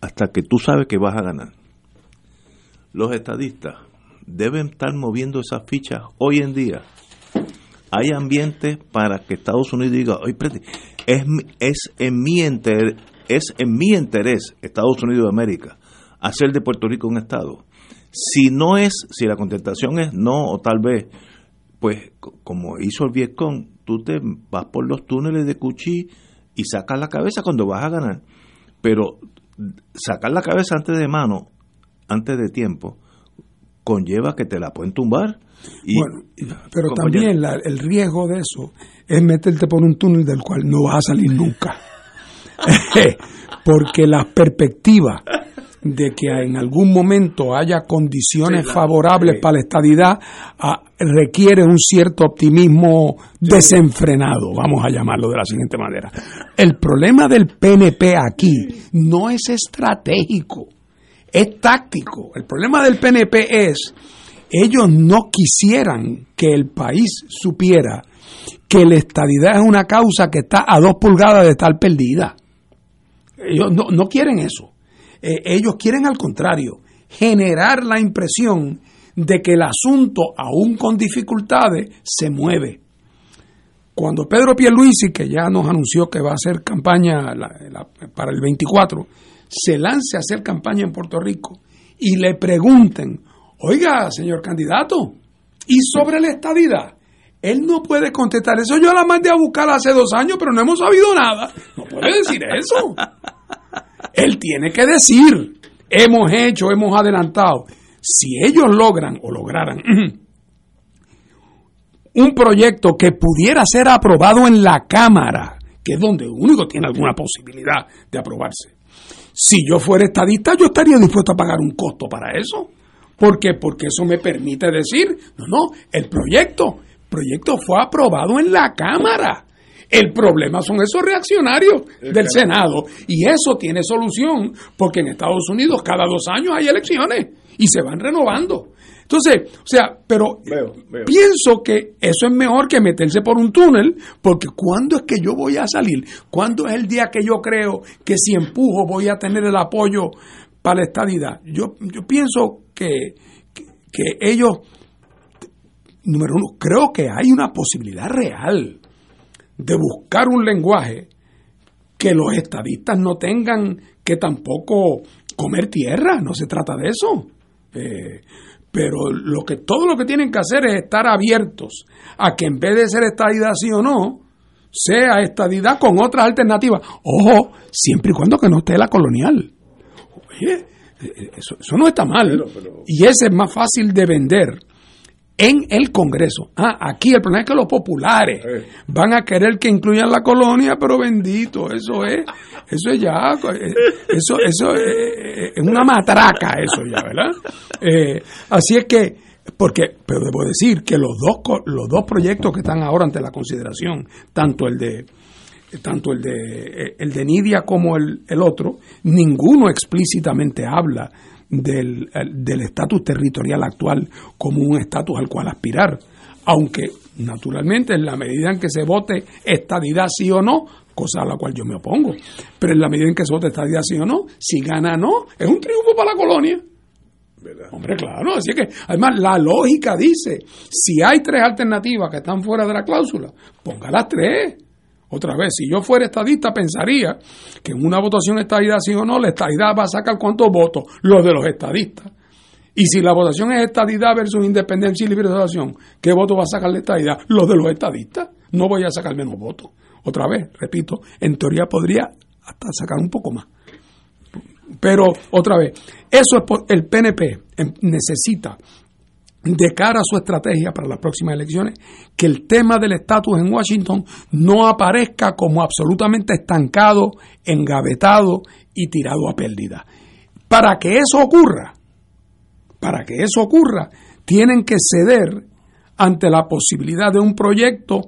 hasta que tú sabes que vas a ganar. Los estadistas deben estar moviendo esas fichas hoy en día. Hay ambiente para que Estados Unidos diga, oye, es, es, en mi inter- es en mi interés, Estados Unidos de América, hacer de Puerto Rico un Estado. Si no es, si la contestación es no o tal vez, pues co- como hizo el Vietcong, tú te vas por los túneles de Cuchí y sacas la cabeza cuando vas a ganar. Pero sacar la cabeza antes de mano, antes de tiempo, conlleva que te la pueden tumbar. Y, Bueno, Pero también la- el riesgo de eso es meterte por un túnel del cual no vas a salir nunca. Porque las perspectivas de que en algún momento haya condiciones Sí, favorables sí. para la estadidad requiere un cierto optimismo desenfrenado, vamos a llamarlo de la siguiente manera. El problema del PNP aquí no es estratégico, es táctico. El problema del PNP es, ellos no quisieran que el país supiera que la estadidad es una causa que está a dos pulgadas de estar perdida. Ellos no, no quieren eso. Eh, ellos quieren al contrario, generar la impresión de que el asunto, aún con dificultades, se mueve. Cuando Pedro Pierluisi, que ya nos anunció que va a hacer campaña para el 24, se lance a hacer campaña en Puerto Rico y le pregunten, oiga, señor candidato, ¿y sobre la estadidad? Él no puede contestar eso. Yo la mandé a buscar hace dos años, pero no hemos sabido nada. No puede decir eso. Él tiene que decir, hemos hecho, hemos adelantado. Si ellos logran o lograran un proyecto que pudiera ser aprobado en la Cámara, que es donde único tiene alguna posibilidad de aprobarse. Si yo fuera estadista, yo estaría dispuesto a pagar un costo para eso. ¿Por qué? Porque eso me permite decir, no, no, el proyecto, proyecto fue aprobado en la Cámara. El problema son esos reaccionarios del Senado y eso tiene solución porque en Estados Unidos cada dos años hay elecciones y se van renovando. Entonces, o sea, pero pienso que eso es mejor que meterse por un túnel, porque ¿cuándo es que yo voy a salir? ¿Cuándo es el día que yo creo que si empujo voy a tener el apoyo para la estadidad? Yo, yo pienso que, que, que ellos, número uno, creo que hay una posibilidad real de buscar un lenguaje que los estadistas no tengan que tampoco comer tierra, no se trata de eso. Eh, pero lo que todo lo que tienen que hacer es estar abiertos a que en vez de ser estadidad sí o no, sea estadidad con otras alternativas. Ojo, siempre y cuando que no esté la colonial. Oye, eso, eso no está mal. Y ese es más fácil de vender en el Congreso. Ah, aquí el problema es que los populares van a querer que incluyan la colonia, pero bendito, eso es, eso es ya, eh, eso, eso es, es una matraca, eso ya, ¿verdad? Eh, así es que, porque, pero debo decir que los dos, los dos proyectos que están ahora ante la consideración, tanto el de tanto el de el de Nidia como el, el otro, ninguno explícitamente habla del el- del estatus territorial actual como un estatus al cual aspirar, aunque naturalmente en la medida en que se vote estadidad sí o no, cosa a la cual yo me opongo, pero en la medida en que se vote estadidad sí o no, si gana no, es un triunfo para la colonia. Hombre, claro, así que además la lógica dice, si hay tres alternativas que están fuera de la cláusula, ponga las tres. Otra vez, si yo fuera estadista, pensaría que en una votación estadidad sí o no, la estadidad va a sacar cuántos votos, los de los estadistas. Y si la votación es estadidad versus independencia y libre asociación, ¿qué voto va a sacar la estadidad? Los de los estadistas. No voy a sacar menos votos. Otra vez, repito, en teoría podría hasta sacar un poco más. Pero, otra vez, eso es por, el PNP necesita, de cara a su estrategia para las próximas elecciones, que el tema del estatus en Washington no aparezca como absolutamente estancado, engavetado y tirado a pérdida. Para que eso ocurra, para que eso ocurra, tienen que ceder ante la posibilidad de un proyecto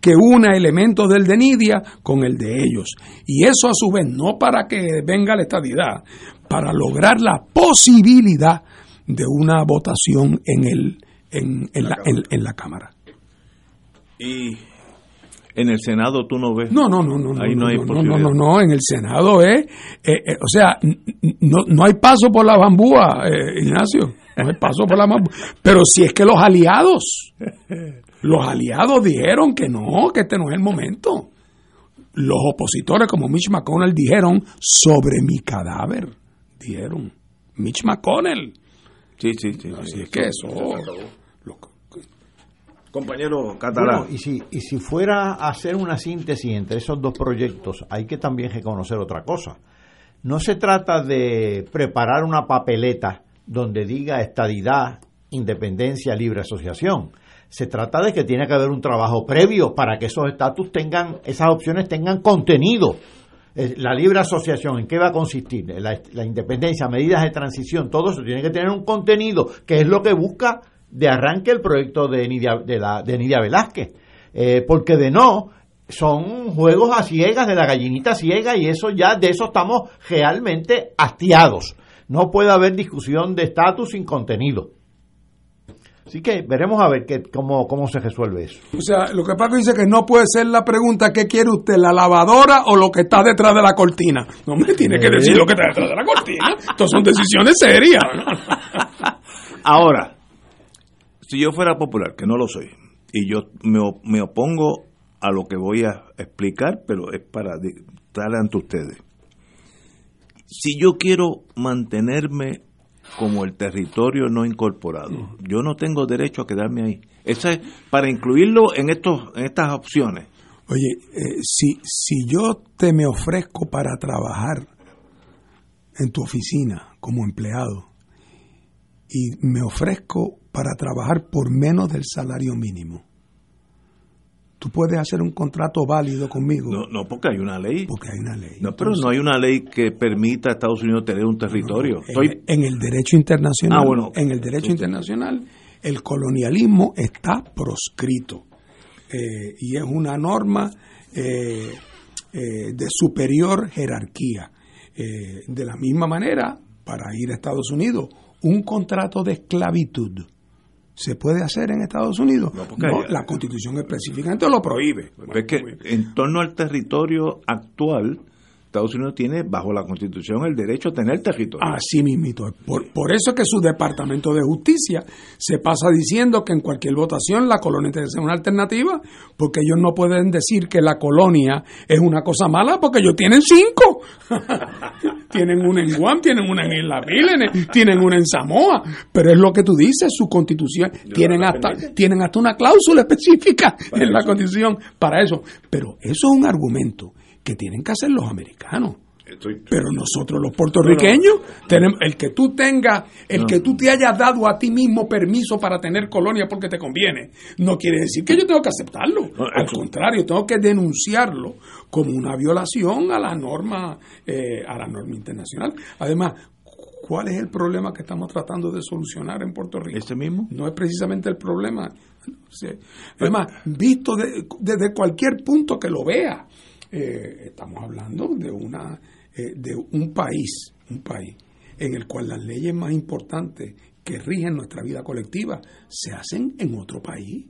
que una elementos del de Nidia con el de ellos. Y eso a su vez no para que venga la estadidad, para lograr la posibilidad de una votación en, el, en, en la, en- en la Cámara. Y en el Senado tú no ves. No, no, no, no, Ahí no, no, hay no, no, posibilidad. no, no, en el Senado es, eh, eh, o sea, no, no hay paso por la bambúa, eh, Ignacio, no hay paso por la bambúa, pero si es que los aliados, los aliados dijeron que no, que este no es el momento. Los opositores como Mitch McConnell dijeron sobre mi cadáver, dijeron, Mitch McConnell. Sí, sí, sí. Así es que eso, Compañero catalán. Bueno, y si, y si fuera a hacer una síntesis entre esos dos proyectos, hay que también reconocer otra cosa. No se trata de preparar una papeleta donde diga estadidad, independencia, libre asociación. Se trata de que tiene que haber un trabajo previo para que esos estatus tengan, esas opciones tengan contenido. La libre asociación, ¿en qué va a consistir? La, la independencia, medidas de transición, todo eso tiene que tener un contenido, que es lo que busca de arranque el proyecto de Nidia, de la, de Nidia Velázquez. Eh, porque de no, son juegos a ciegas, de la gallinita ciega, y eso ya, de eso estamos realmente hastiados. No puede haber discusión de estatus sin contenido. Así que veremos a ver qué, cómo, cómo se resuelve eso. O sea, lo que Paco dice que no puede ser la pregunta ¿qué quiere usted, la lavadora o lo que está detrás de la cortina? No me tiene que decir lo que está detrás de la cortina. Estas son decisiones serias. Ahora, si yo fuera popular, que no lo soy, y yo me, me opongo a lo que voy a explicar, pero es para estar ante ustedes. Si yo quiero mantenerme como el territorio no incorporado, yo no tengo derecho a quedarme ahí. Esa es para incluirlo en estos en estas opciones. Oye, eh, si, si yo te me ofrezco para trabajar en tu oficina como empleado y me ofrezco para trabajar por menos del salario mínimo, tú puedes hacer un contrato válido conmigo. No, no porque hay una ley. Porque hay una ley. No, pero no hay una ley que permita a Estados Unidos tener un territorio. Estoy- En, en el derecho internacional, Ah, bueno. en el derecho internacional, el colonialismo está proscrito eh, y es una norma eh, eh, de superior jerarquía. Eh, de la misma manera, para ir a Estados Unidos, un contrato de esclavitud se puede hacer en Estados Unidos. No, porque- la constitución específicamente lo prohíbe. Es que en torno al territorio actual, Estados Unidos tiene bajo la Constitución el derecho a tener territorio. Así mismito. Por, por eso es que su Departamento de Justicia se pasa diciendo que en cualquier votación la colonia tiene que ser una alternativa, porque ellos no pueden decir que la colonia es una cosa mala, porque ellos tienen cinco. tienen una en Guam, tienen una en Isla Vírgenes, tienen una en Samoa, pero es lo que tú dices, su constitución, tienen hasta, tienen hasta una cláusula específica en la constitución para eso. Pero eso es un argumento que tienen que hacer los americanos. Pero nosotros los puertorriqueños, tenemos el que tú tengas, el que tú te hayas dado a ti mismo permiso para tener colonia porque te conviene, no quiere decir que yo tengo que aceptarlo. Al contrario, tengo que denunciarlo como una violación a la norma, eh, a la norma internacional. Además, ¿cuál es el problema que estamos tratando de solucionar en Puerto Rico? ¿Ese mismo? No es precisamente el problema. Además, visto de- desde cualquier punto que lo vea, eh, estamos hablando de una eh, de un país, un país en el cual las leyes más importantes que rigen nuestra vida colectiva se hacen en otro país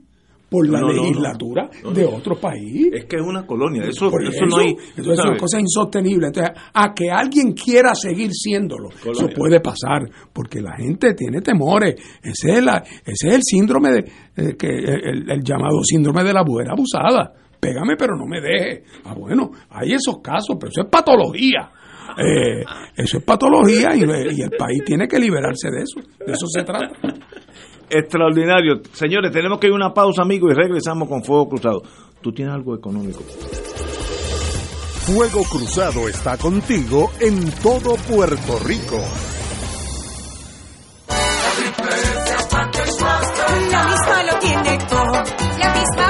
por la No, no, no, legislatura no. de otro país. Es que es una colonia. Eso, eso no hay. entonces es una cosa insostenible. Entonces, a que alguien quiera seguir siéndolo, eso puede pasar, porque la gente tiene temores. Ese es, la- ese es el síndrome, de, eh, que, el, el llamado síndrome de la mujer abusada. Pégame, pero no me deje. Ah, bueno, hay esos casos, pero eso es patología. Eh, eso es patología y, y el país tiene que liberarse de eso. De eso se trata. Extraordinario. Señores, tenemos que ir a una pausa, amigos, y regresamos con Fuego Cruzado. ¿Tú tienes algo económico? Fuego Cruzado está contigo en todo Puerto Rico. La misma lo tiene todo. La misma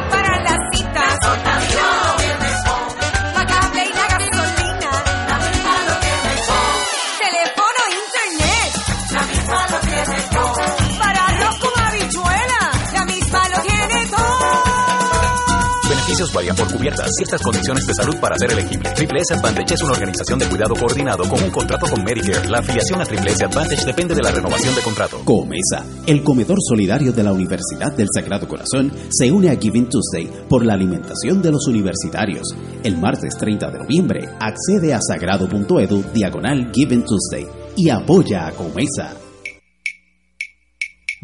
Beneficios por cubiertas. Ciertas condiciones de salud para ser elegible. Triple S Advantage es una organización de cuidado coordinado con un contrato con Medicare. La afiliación a Triple S Advantage depende de la renovación de contrato. Comesa, el comedor solidario de la Universidad del Sagrado Corazón, se une a Giving Tuesday por la alimentación de los universitarios. El martes 30 de noviembre, accede a sagrado.edu diagonal Giving Tuesday y apoya a Comesa.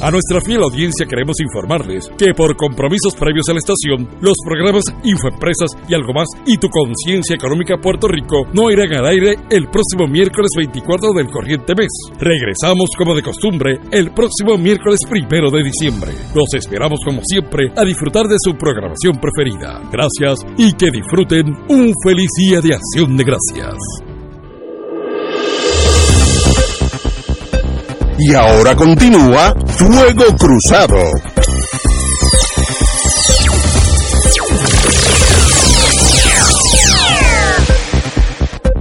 A nuestra fiel audiencia queremos informarles que por compromisos previos a la estación, los programas Infoempresas y algo más y tu conciencia económica Puerto Rico no irán al aire el próximo miércoles 24 del corriente mes. Regresamos como de costumbre el próximo miércoles primero de diciembre. Los esperamos como siempre a disfrutar de su programación preferida. Gracias y que disfruten un feliz día de acción de gracias. Y ahora continúa Fuego Cruzado.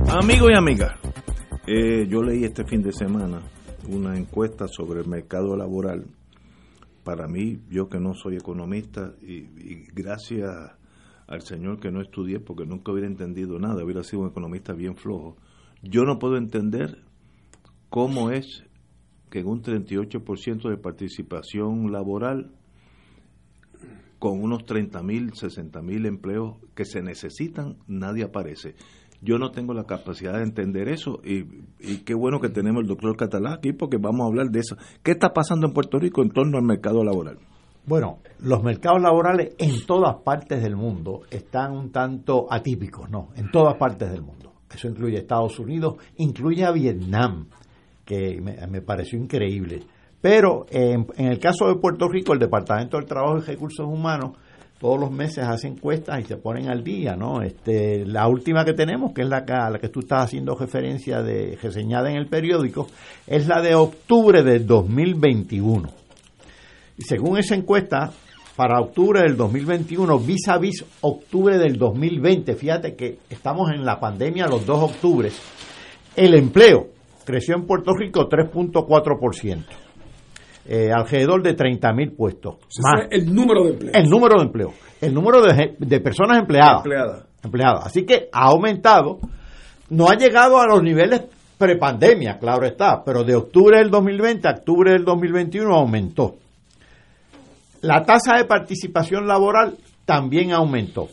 Amigos y amigas, eh, yo leí este fin de semana una encuesta sobre el mercado laboral. Para mí, yo que no soy economista, y, gracias al Señor que no estudié porque nunca hubiera entendido nada, hubiera sido un economista bien flojo, yo no puedo entender cómo es en un 38% de participación laboral, con unos 30 mil, 60 mil empleos que se necesitan, nadie aparece. Yo no tengo la capacidad de entender eso y, y qué bueno que tenemos el doctor Catalá aquí porque vamos a hablar de eso. ¿Qué está pasando en Puerto Rico en torno al mercado laboral? Bueno, los mercados laborales en todas partes del mundo están un tanto atípicos, ¿no? En todas partes del mundo. Eso incluye Estados Unidos, incluye a Vietnam. Que me, pareció increíble. Pero en, en el caso de Puerto Rico, el Departamento del Trabajo y Recursos Humanos todos los meses hace encuestas y se ponen al día, ¿no? Este, la última que tenemos, que es la que, a la que tú estás haciendo referencia de reseñada en el periódico, es la de octubre del 2021. Y según esa encuesta, para octubre del 2021, vis a vis octubre del 2020, fíjate que estamos en la pandemia los dos octubres, el empleo creció en Puerto Rico 3.4%. Eh, alrededor de 30 mil puestos. Más el número de empleos. El número de empleo. El número de, personas empleadas. Empleada. empleadas. Así que ha aumentado. No ha llegado a los niveles prepandemia, claro está, pero de octubre del 2020 a octubre del 2021 aumentó. La tasa de participación laboral también aumentó.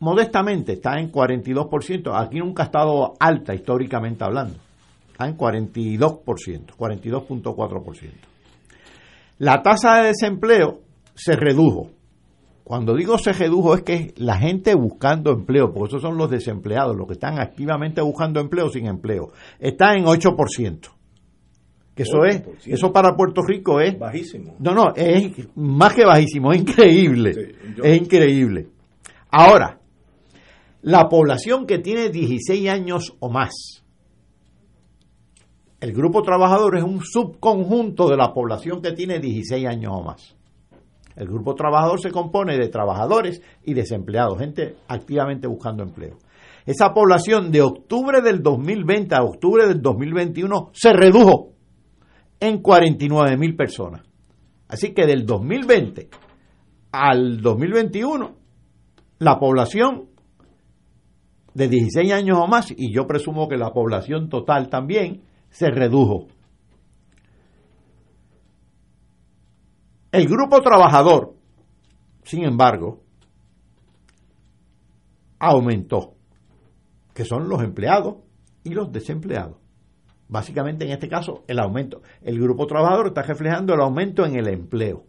Modestamente está en 42%. Aquí nunca ha estado alta históricamente hablando. Está en 42%, 42.4%. La tasa de desempleo se redujo. Cuando digo se redujo es que la gente buscando empleo, porque esos son los desempleados, los que están activamente buscando empleo sin empleo, está en 8%. Que eso es, 8%. eso para Puerto Rico es Bajísimo. no, no, es más que bajísimo, es increíble. Sí, yo- es increíble. Ahora, la población que tiene 16 años o más, el grupo trabajador es un subconjunto de la población que tiene 16 años o más. El grupo trabajador se compone de trabajadores y desempleados, gente activamente buscando empleo. Esa población de octubre del 2020 a octubre del 2021 se redujo en 49 mil personas. Así que del 2020 al 2021, la población de 16 años o más, y yo presumo que la población total también, se redujo. El grupo trabajador, sin embargo, aumentó, que son los empleados y los desempleados. Básicamente en este caso el aumento. El grupo trabajador está reflejando el aumento en el empleo.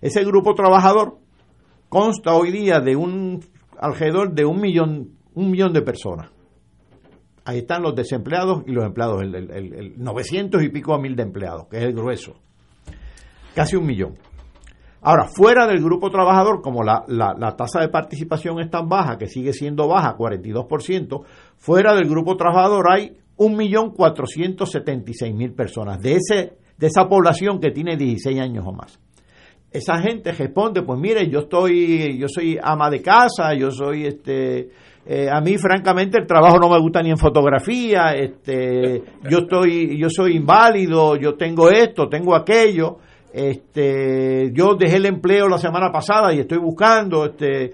Ese grupo trabajador consta hoy día de un alrededor de un millón, un millón de personas. Ahí están los desempleados y los empleados, el, el- el- el 900 y pico a mil de empleados, que es el grueso. Casi un millón. Ahora, fuera del grupo trabajador, como la, la- la tasa de participación es tan baja, que sigue siendo baja, 42%, fuera del grupo trabajador hay 1.476.000 personas, de, ese, de esa población que tiene 16 años o más. Esa gente responde, pues mire, yo estoy, yo soy ama de casa, yo soy este, eh, a mí francamente el trabajo no me gusta ni en fotografía, este, yo estoy, yo soy inválido, yo tengo esto, tengo aquello, este, yo dejé el empleo la semana pasada y estoy buscando, este,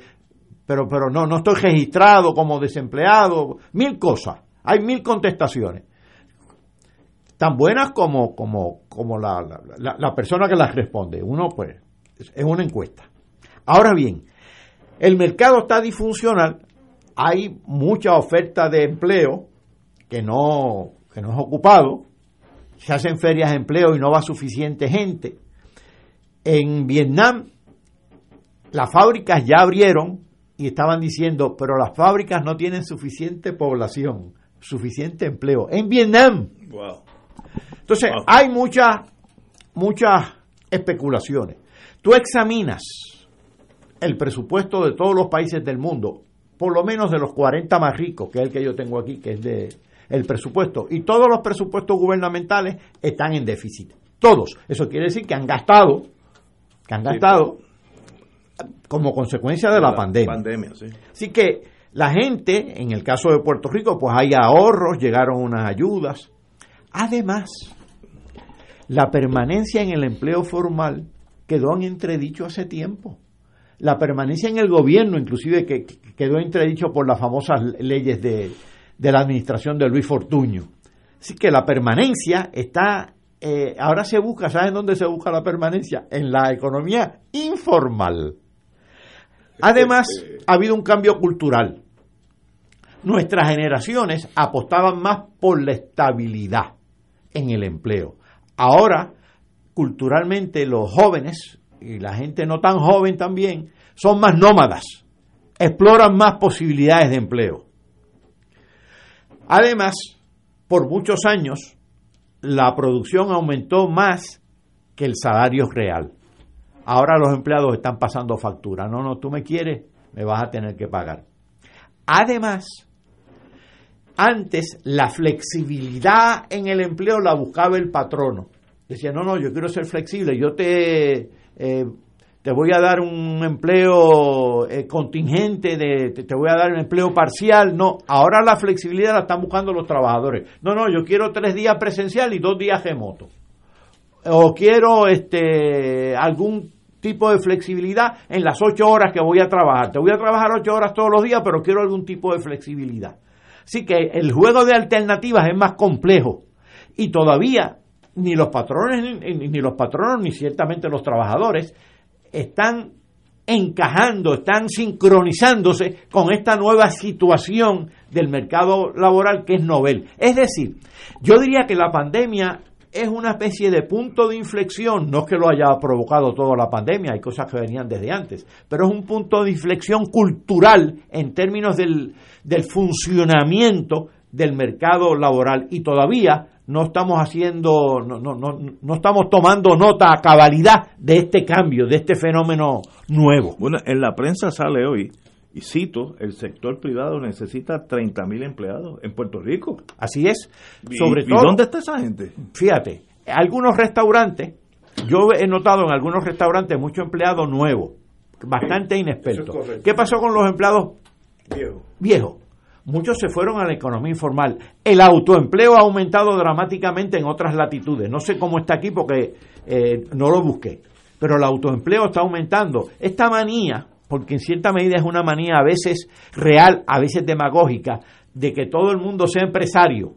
pero, pero no, no estoy registrado como desempleado, mil cosas, hay mil contestaciones, tan buenas como, como, como la, la, la- persona que las responde. Uno, pues, es- es una encuesta. Ahora bien, el mercado está disfuncional, hay mucha oferta de empleo que no, que no es ocupado, se hacen ferias de empleo y no va suficiente gente. En Vietnam, las fábricas ya abrieron y estaban diciendo, pero las fábricas no tienen suficiente población, suficiente empleo. En Vietnam. Wow. Entonces, hay muchas, muchas especulaciones. Tú examinas el presupuesto de todos los países del mundo, por lo menos de los 40 más ricos, que es el que yo tengo aquí, que es de el presupuesto, y todos los presupuestos gubernamentales están en déficit. Todos. Eso quiere decir que han gastado, que han gastado como consecuencia de la, pandemia. Pandemia, sí. Así que la gente, en el caso de Puerto Rico, pues hay ahorros, llegaron unas ayudas. Además, la permanencia en el empleo formal quedó en entredicho hace tiempo. La permanencia en el gobierno, inclusive, que que quedó entredicho por las famosas leyes de, de la administración de Luis Fortuño. Así que la permanencia está, eh, ahora se busca, ¿saben dónde se busca la permanencia? En la economía informal. Además, ha habido un cambio cultural. Nuestras generaciones apostaban más por la estabilidad en el empleo. Ahora, culturalmente, los jóvenes y la gente no tan joven también son más nómadas, exploran más posibilidades de empleo. Además, por muchos años, la producción aumentó más que el salario real. Ahora los empleados están pasando factura. No, no, tú me quieres, me vas a tener que pagar. Además, antes la flexibilidad en el empleo la buscaba el patrono. Decía, no, no, yo quiero ser flexible, yo te, eh, te voy a dar un empleo eh, contingente, de, te, voy a dar un empleo parcial. No, ahora la flexibilidad la están buscando los trabajadores. No, no, yo quiero tres días presencial y dos días remoto. O quiero este algún tipo de flexibilidad en las ocho horas que voy a trabajar. Te voy a trabajar ocho horas todos los días, pero quiero algún tipo de flexibilidad. Así que el juego de alternativas es más complejo y todavía ni los patrones ni, los patronos ni ciertamente los trabajadores están encajando, están sincronizándose con esta nueva situación del mercado laboral que es novel. Es decir, yo diría que la pandemia es una especie de punto de inflexión, no es que lo haya provocado toda la pandemia, hay cosas que venían desde antes, pero es un punto de inflexión cultural en términos del, del funcionamiento del mercado laboral y todavía no estamos haciendo, no, no, no, no estamos tomando nota a cabalidad de este cambio, de este fenómeno nuevo. Bueno, en la prensa sale hoy, y cito, el sector privado necesita 30 mil empleados en Puerto Rico. Así es. ¿Y, Sobre ¿y todo, dónde está esa gente? Fíjate, algunos restaurantes, yo he notado en algunos restaurantes mucho empleado nuevo, bastante inexperto. Eso es correcto. ¿Qué pasó con los empleados Viejo. Muchos se fueron a la economía informal. El autoempleo ha aumentado dramáticamente en otras latitudes. No sé cómo está aquí porque eh, no lo busqué. Pero el autoempleo está aumentando. Esta manía, porque en cierta medida es una manía a veces real, a veces demagógica, de que todo el mundo sea empresario,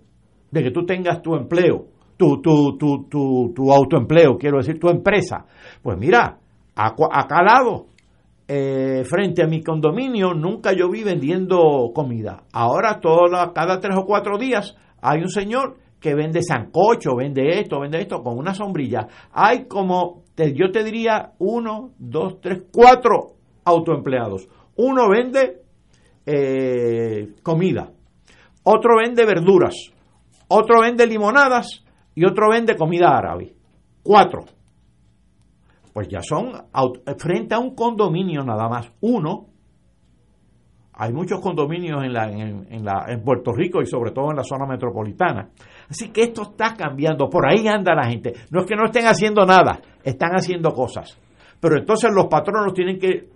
de que tú tengas tu empleo, tu, tu, tu, tu, tu autoempleo, quiero decir, tu empresa. Pues mira, acá al lado, eh, frente a mi condominio, nunca yo vi vendiendo comida. Ahora, toda, cada tres o cuatro días, hay un señor que vende sancocho, vende esto, vende esto, con una sombrilla. Hay como, yo te diría, uno, dos, tres, cuatro autoempleados. Uno vende eh, comida, otro vende verduras, otro vende limonadas y otro vende comida árabe. Cuatro. Pues ya son frente a un condominio nada más. Uno, hay muchos condominios en, la, en, en la, en Puerto Rico y sobre todo en la zona metropolitana. Así que esto está cambiando. Por ahí anda la gente. No es que no estén haciendo nada, están haciendo cosas. Pero entonces los patronos tienen que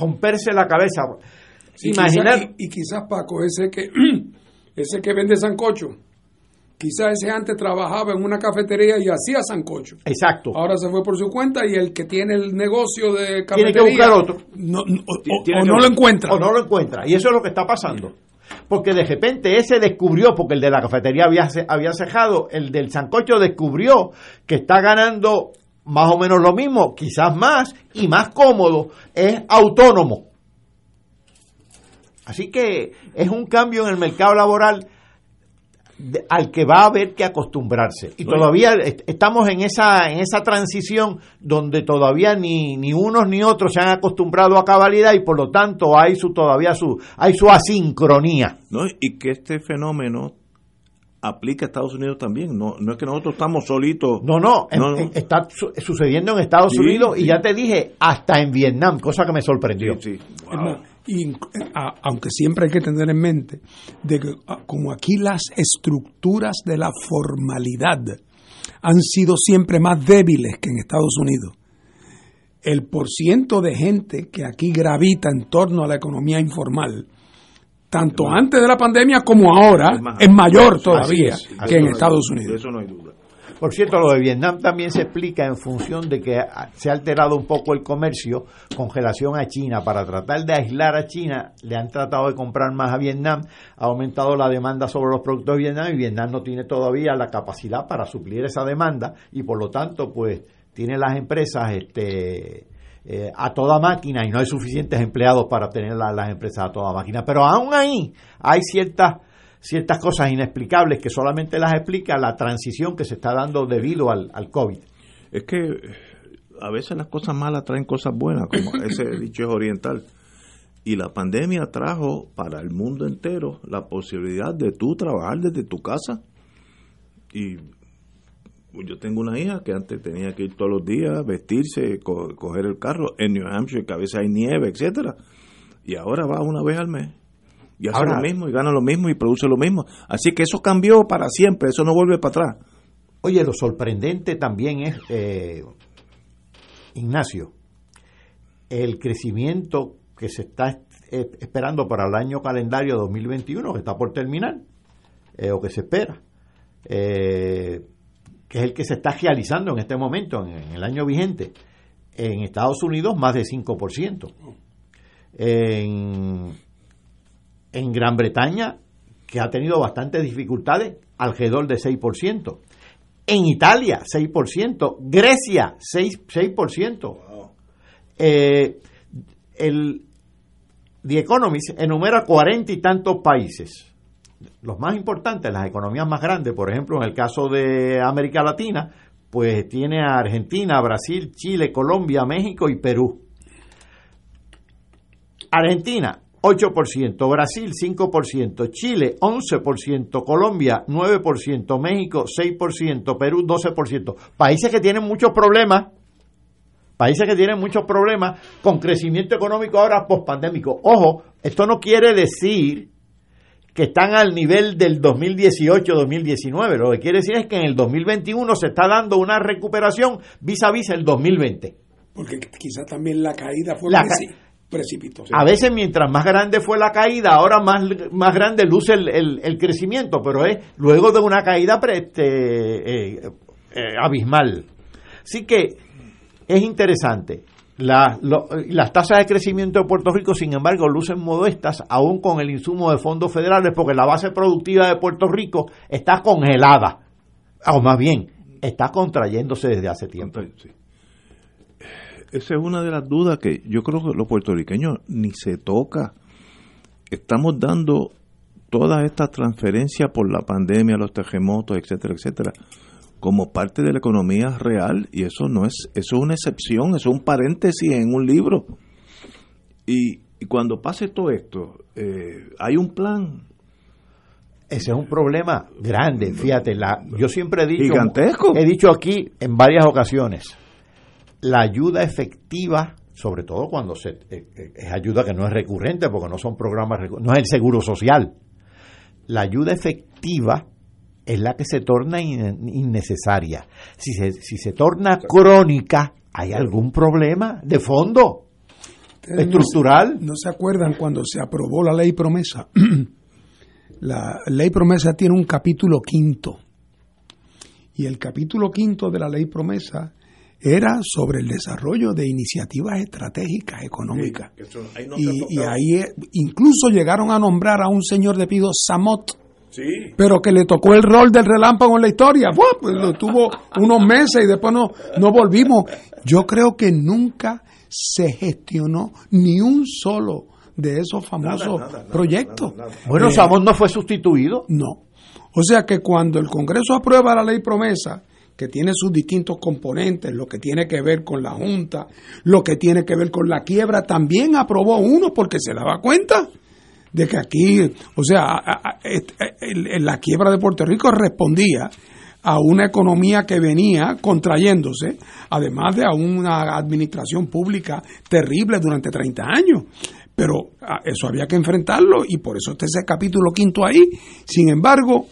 romperse la cabeza. Sí, Imaginar. y, y quizás Paco, ese que ese que vende sancocho, quizás ese antes trabajaba en una cafetería y hacía sancocho. Exacto. Ahora se fue por su cuenta y el que tiene el negocio de Tiene cafetería que buscar otro. no, no- o, Tiene no lo encuentra. O no lo encuentra. Y eso es lo que está pasando. Porque de repente ese descubrió, porque el de la cafetería había, había cejado, el del sancocho descubrió que está ganando más o menos lo mismo, quizás más y más cómodo, es autónomo. Así que es un cambio en el mercado laboral al que va a haber que acostumbrarse. Y todavía est- estamos en esa, en esa transición donde todavía ni, ni unos ni otros se han acostumbrado a cabalidad y por lo tanto hay su todavía su, hay su asincronía. ¿no? Y que este fenómeno aplica a Estados Unidos también. No, no es que nosotros estamos solitos. No, no, en- no, no. en- está su- sucediendo en Estados Sí, Unidos y ya te dije, hasta en Vietnam, cosa que me sorprendió. Sí, sí. Y, a- aunque siempre hay que tener en mente de que como aquí las estructuras de la formalidad han sido siempre más débiles que en Estados Unidos, el porciento de gente que aquí gravita en torno a la economía informal, tanto antes de la pandemia como ahora, Es mayor todavía es, que en es. Estados Unidos. eso no hay duda. Por cierto, lo de Vietnam también se explica en función de que se ha alterado un poco el comercio con relación a China. Para tratar de aislar a China, le han tratado de comprar más a Vietnam, ha aumentado la demanda sobre los productos de Vietnam y Vietnam no tiene todavía la capacidad para suplir esa demanda y por lo tanto, pues, tiene las empresas este, eh, a toda máquina y no hay suficientes empleados para tener la- las empresas a toda máquina. Pero aún ahí hay ciertas ciertas cosas inexplicables que solamente las explica la transición que se está dando debido al, al COVID. Es que eh, a veces las cosas malas traen cosas buenas, como ese dicho es oriental. Y la pandemia trajo para el mundo entero la posibilidad de tú trabajar desde tu casa. Y yo tengo una hija que antes tenía que ir todos los días, vestirse, co- coger el carro en New Hampshire, que a veces hay nieve, etcétera, y ahora va una vez al mes. Y hace Ahora- lo mismo, y gana lo mismo, y produce lo mismo. Así que eso cambió para siempre, eso no vuelve para atrás. Oye, lo sorprendente también es, eh, Ignacio, el crecimiento que se está esperando para el año calendario 2021, que está por terminar, eh, o que se espera, eh, que es el que se está realizando en este momento, en, en el año vigente. En Estados Unidos, más de 5%. En, en Gran Bretaña, que ha tenido bastantes dificultades, alrededor de 6%. En Italia, 6%. Grecia, 6%. 6%. Eh, el, The Economist enumera cuarenta y tantos países. Los más importantes, las economías más grandes, por ejemplo, en el caso de América Latina, pues tiene a Argentina, Brasil, Chile, Colombia, México y Perú. Argentina, 8%, Brasil 5%, Chile 11%, Colombia 9%, México 6%, Perú 12%. Países que tienen muchos problemas, países que tienen muchos problemas con crecimiento económico ahora pospandémico. Ojo, esto no quiere decir que están al nivel del 2018-2019. Lo que quiere decir es que en el 2021 se está dando una recuperación vis a vis el 2020. Porque quizá también la caída fue La preci- precipitosa. A veces mientras más grande fue la caída, ahora más, más grande luce el, el- el crecimiento, pero es luego de una caída pre- este, eh, eh, abismal. Así que es interesante. La- lo- las tasas de crecimiento de Puerto Rico, sin embargo, lucen modestas aún con el insumo de fondos federales porque la base productiva de Puerto Rico está congelada, o más bien, está contrayéndose desde hace tiempo. Esa es una de las dudas que yo creo que los puertorriqueños ni se toca. Estamos dando todas estas transferencias por la pandemia, los terremotos, etcétera, etcétera, como parte de la economía real y eso no es, eso es una excepción, eso es un paréntesis en un libro. Y, y cuando pase todo esto, eh, hay un plan. Ese es un problema grande, fíjate, la, yo siempre he dicho, Gigantesco. he dicho aquí en varias ocasiones, la ayuda efectiva, sobre todo cuando se, eh, eh, es ayuda que no es recurrente, porque no son programas, no es el seguro social, la ayuda efectiva es la que se torna in- innecesaria. Si se, si se torna crónica, hay algún problema de fondo, Ustedes no- estructural. No, se acuerdan cuando se aprobó la ley promesa? la ley promesa tiene un capítulo quinto. Y el capítulo quinto de la ley promesa era sobre el desarrollo de iniciativas estratégicas económicas. y, y ahí eh, incluso llegaron a nombrar a un señor de pido Samot, pero que le tocó el rol del relámpago en la historia. Pues lo tuvo unos meses y después no, no volvimos. Yo creo que nunca se gestionó ni un solo de esos famosos proyectos. Bueno, Eh, Samón no fue sustituido. No. O sea que cuando el Congreso aprueba la ley promesa, que tiene sus distintos componentes, lo que tiene que ver con la Junta, lo que tiene que ver con la quiebra, también aprobó uno porque se daba cuenta de que aquí, o sea, el- la quiebra de Puerto Rico respondía a una economía que venía contrayéndose, además de a una administración pública terrible durante 30 años. Pero eso había que enfrentarlo y por eso está ese capítulo quinto ahí. Sin embargo,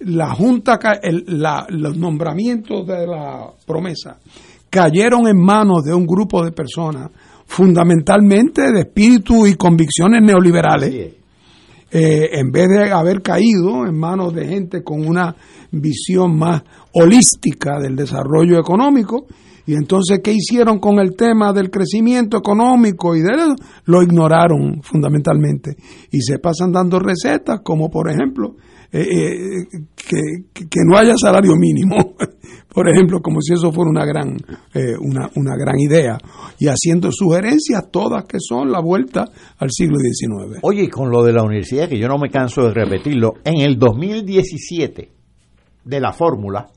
la Junta, el- la- los nombramientos de la promesa cayeron en manos de un grupo de personas fundamentalmente de espíritu y convicciones neoliberales, eh, en vez de haber caído en manos de gente con una visión más holística del desarrollo económico. Y entonces, ¿qué hicieron con el tema del crecimiento económico y de eso? Lo ignoraron fundamentalmente. Y se pasan dando recetas como, por ejemplo, eh, eh, que, no haya salario mínimo, por ejemplo, como si eso fuera una gran, eh, una, una gran idea, y haciendo sugerencias todas que son la vuelta al siglo XIX. Oye, y con lo de la universidad, que yo no me canso de repetirlo, en el 2017 de la fórmula,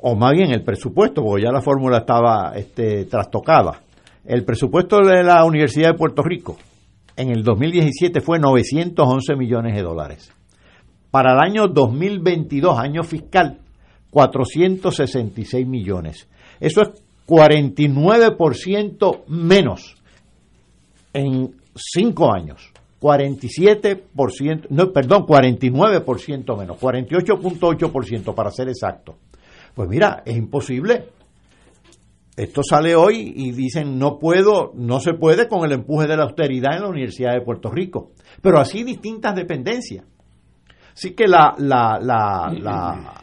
o más bien el presupuesto, porque ya la fórmula estaba este, trastocada, el presupuesto de la Universidad de Puerto Rico en el 2017 fue 911 millones de dólares. Para el año 2022, año fiscal, 466 millones. Eso es 49% menos en cinco años. 47%, no, perdón, 49% menos, 48.8% para ser exacto. Pues mira, es imposible. Esto sale hoy y dicen no puedo, no se puede con el empuje de la austeridad en la Universidad de Puerto Rico. Pero así distintas dependencias. Así que la, la, la, la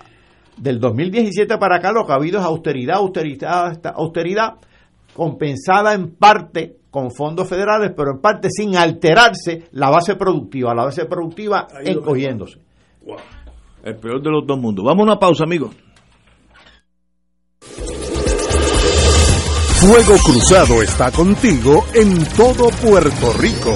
del 2017 para acá lo que ha habido es austeridad, austeridad, austeridad, compensada en parte con fondos federales, pero en parte sin alterarse la base productiva, la base productiva encogiéndose. El peor de los dos mundos. Vamos a una pausa, amigos. Fuego Cruzado está contigo en todo Puerto Rico.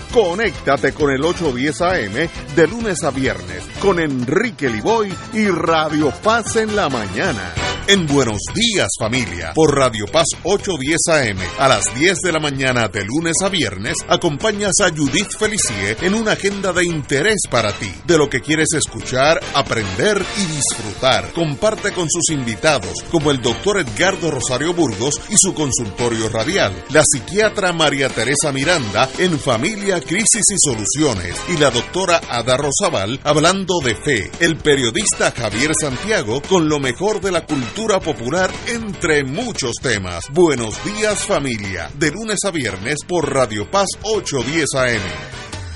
Conéctate con el 810 AM de lunes a viernes con Enrique Liboy y Radio Paz en la mañana. En Buenos Días Familia, por Radio Paz 810 AM, a las 10 de la mañana de lunes a viernes, acompañas a Judith Felicie en una agenda de interés para ti, de lo que quieres escuchar, aprender y disfrutar. Comparte con sus invitados, como el doctor Edgardo Rosario Burgos y su consultorio radial, la psiquiatra María Teresa Miranda en Familia, Crisis y Soluciones, y la doctora Ada Rosabal hablando de fe, el periodista Javier Santiago con lo mejor de la cultura popular entre muchos temas. Buenos días familia, de lunes a viernes por Radio Paz 810 AM.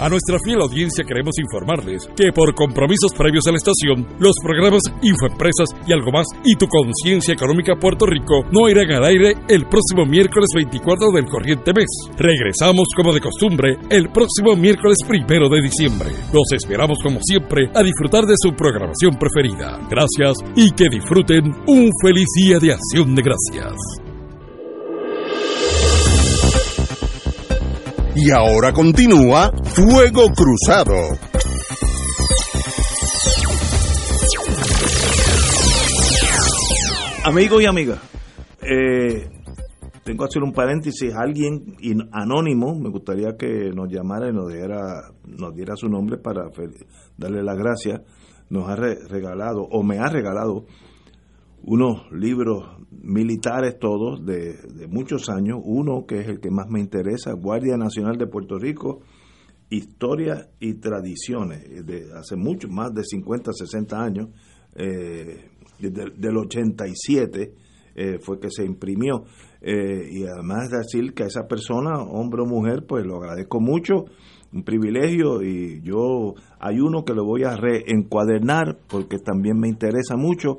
A nuestra fiel audiencia queremos informarles que por compromisos previos a la estación, los programas Infoempresas y algo más y tu conciencia económica Puerto Rico no irán al aire el próximo miércoles 24 del corriente mes. Regresamos como de costumbre el próximo miércoles primero de diciembre. Los esperamos como siempre a disfrutar de su programación preferida. Gracias y que disfruten un feliz día de acción de gracias. Y ahora continúa Fuego Cruzado. Amigos y amigas, eh, tengo que hacer un paréntesis. Alguien anónimo, me gustaría que nos llamara y nos diera, nos diera su nombre para darle las gracias. Nos ha re- regalado, o me ha regalado, unos libros militares todos de, muchos años. Uno que es el que más me interesa, Guardia Nacional de Puerto Rico, Historia y Tradiciones, de hace mucho, más de 50, 60 años, eh, desde del 87 eh, fue que se imprimió. Eh, y además decir que a esa persona, hombre o mujer, pues lo agradezco mucho, un privilegio y yo hay uno que lo voy a reencuadernar porque también me interesa mucho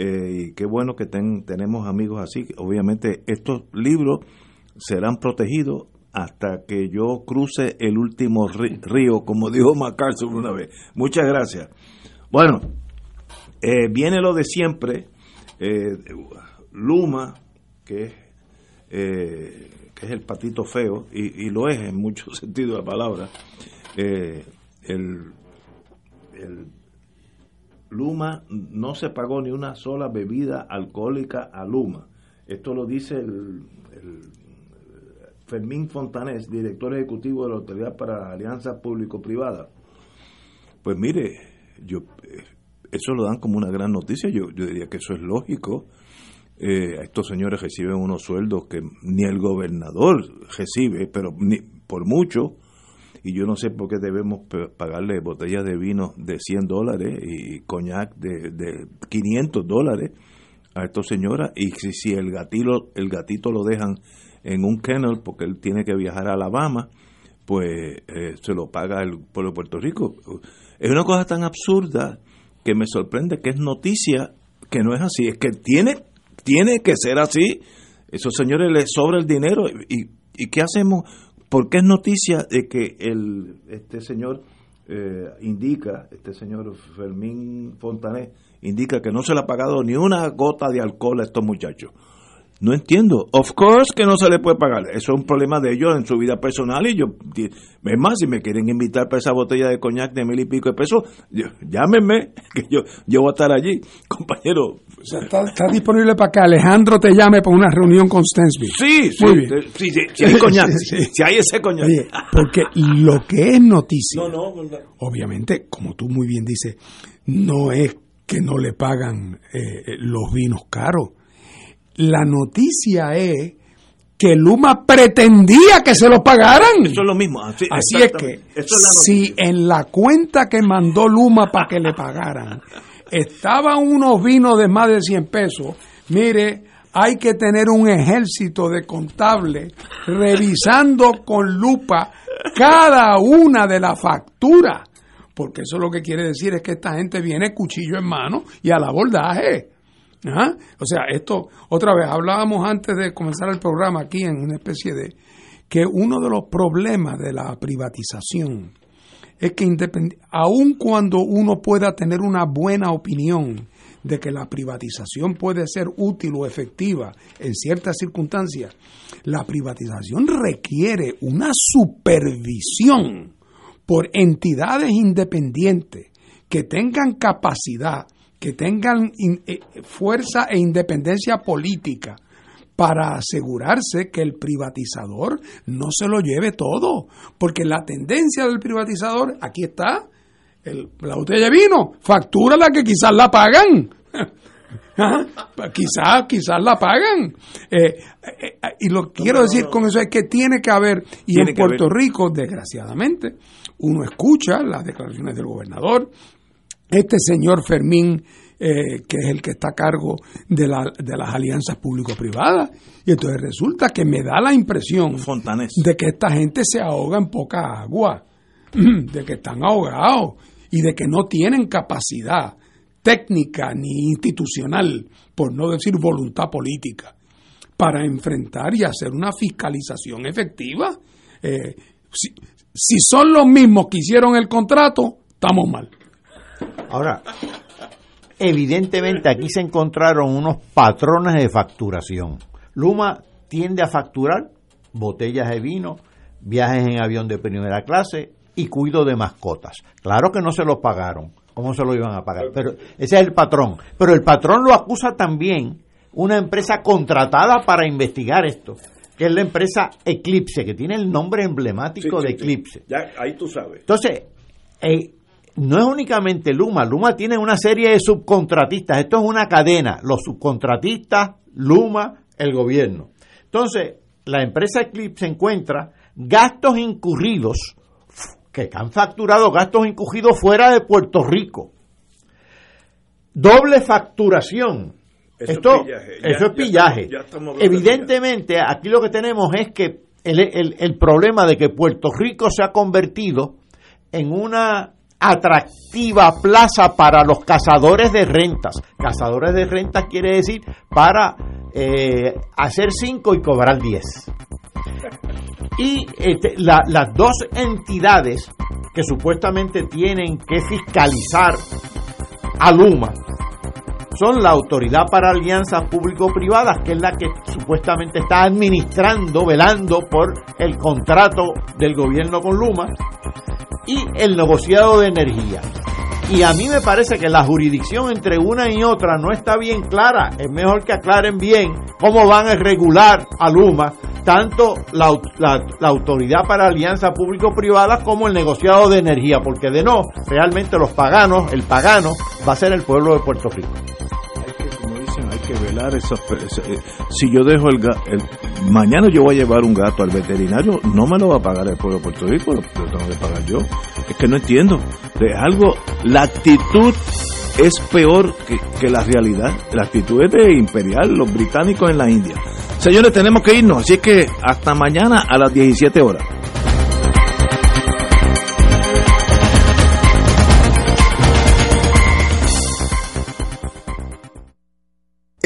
eh, y qué bueno que ten- tenemos amigos así. Obviamente estos libros serán protegidos hasta que yo cruce el último río, como dijo MacArthur una vez. Muchas gracias. Bueno, eh, viene lo de siempre. eh, Luma, que es, eh, que es el patito feo, y, lo es en mucho sentido de la palabra. el Luma no se pagó ni una sola bebida alcohólica a Luma. Esto lo dice el, Fermín Fontanés, director ejecutivo de la Autoridad para Alianza Público-Privada. Pues mire, yo eh, eso lo dan como una gran noticia, yo, yo diría que eso es lógico. Eh, estos señores reciben unos sueldos que ni el gobernador recibe, pero ni, por mucho, y yo no sé por qué debemos pagarle botellas de vino de 100 dólares y coñac de, de 500 dólares a estas señoras, y si, si el, gatito, el gatito lo dejan en un kennel porque él tiene que viajar a Alabama, pues eh, se lo paga el pueblo de Puerto Rico. Es una cosa tan absurda que me sorprende que es noticia que no es así, es que tiene, tiene que ser así. Esos señores les sobra el dinero y, y ¿qué hacemos? ¿Por qué es noticia de que el este señor eh, indica, este señor Fermín Fontané, indica que no se le ha pagado ni una gota de alcohol a estos muchachos? No entiendo. Of course que no se le puede pagar. Eso es un problema de ellos en su vida personal y yo, es más, si me quieren invitar para esa botella de coñac de mil y pico de pesos, yo- llámenme, que yo, yo voy a estar allí, compañero. O sea, está, está disponible para que Alejandro te llame para una reunión con Stensby. Sí, sí, Muy bien. sí, sí, si hay coñac, Sí, sí. si hay ese coñac. Oye, porque lo que es noticia, No, no, no. obviamente, como tú muy bien dices, no es que no le pagan eh, los vinos caros. La noticia es que Luma pretendía que se los pagaran. Eso es lo mismo. Así, Así es que es la si en la cuenta que mandó Luma para que le pagaran estaban unos vinos de más de 100 pesos, mire, hay que tener un ejército de contables revisando con lupa cada una de las facturas, porque eso lo que quiere decir es que esta gente viene cuchillo en mano y al abordaje. O sea, esto, otra vez, hablábamos antes de comenzar el programa aquí en una especie de que uno de los problemas de la privatización es que aun cuando uno pueda tener una buena opinión de que la privatización puede ser útil o efectiva en ciertas circunstancias, la privatización requiere una supervisión por entidades independientes que tengan capacidad, que tengan in- eh, fuerza e independencia política para asegurarse que el privatizador no se lo lleve todo. Porque la tendencia del privatizador, aquí está, el- la botella de vino, factura la que quizás la pagan. Ajá, quizás, quizás la pagan. Eh, eh, y lo que quiero decir con eso es que tiene que haber, y Tiene en Puerto haber. Rico, desgraciadamente, uno escucha las declaraciones del gobernador, este señor Fermín, eh, que es el que está a cargo de, la- de las alianzas público-privadas, y entonces resulta que me da la impresión de que esta gente se ahoga en poca agua, de que están ahogados y de que no tienen capacidad técnica ni institucional, por no decir voluntad política, para enfrentar y hacer una fiscalización efectiva. Eh, si, si son los mismos que hicieron el contrato, estamos mal. Ahora, evidentemente aquí se encontraron unos patrones de facturación. Luma tiende a facturar botellas de vino, viajes en avión de primera clase y cuido de mascotas. Claro que no se los pagaron. ¿Cómo se lo iban a pagar? Pero ese es el patrón. Pero el patrón lo acusa también una empresa contratada para investigar esto, que es la empresa Eclipse, que tiene el nombre emblemático de Eclipse. Ya, ahí tú sabes. Entonces, eh, no es únicamente Luma, Luma tiene una serie de subcontratistas, esto es una cadena, los subcontratistas, Luma, el gobierno. Entonces, la empresa Eclipse encuentra gastos incurridos, que han facturado gastos incurridos fuera de Puerto Rico. Doble facturación. Eso es Esto, pillaje. Ya- eso es ya pillaje. estamos- ya estamos hablando de Evidentemente, aquí lo que tenemos es que el, el- el problema de que Puerto Rico se ha convertido en una atractiva plaza para los cazadores de rentas. Cazadores de rentas quiere decir para eh, hacer 5 y cobrar 10. Y este, la- las dos entidades que supuestamente tienen que fiscalizar a Luma son la Autoridad para Alianzas Público-Privadas, que es la que supuestamente está administrando, velando por el contrato del gobierno con Luma, y el negociado de energía. Y a mí me parece que la jurisdicción entre una y otra no está bien clara. Es mejor que aclaren bien cómo van a regular a Luma, tanto la, la- autoridad para alianza público-privada como el negociado de energía, porque de no, realmente los paganos, el pagano va a ser el pueblo de Puerto Rico. Hay que velar ese- eh, si yo dejo el, el mañana yo voy a llevar un gato al veterinario, no me lo va a pagar el pueblo de Puerto Rico, lo, tengo que pagar yo. Es que no entiendo. Es algo, la actitud es peor que, que la realidad. La actitud es de imperial, los británicos en la India. Señores, tenemos que irnos, así que hasta mañana a las 17 horas.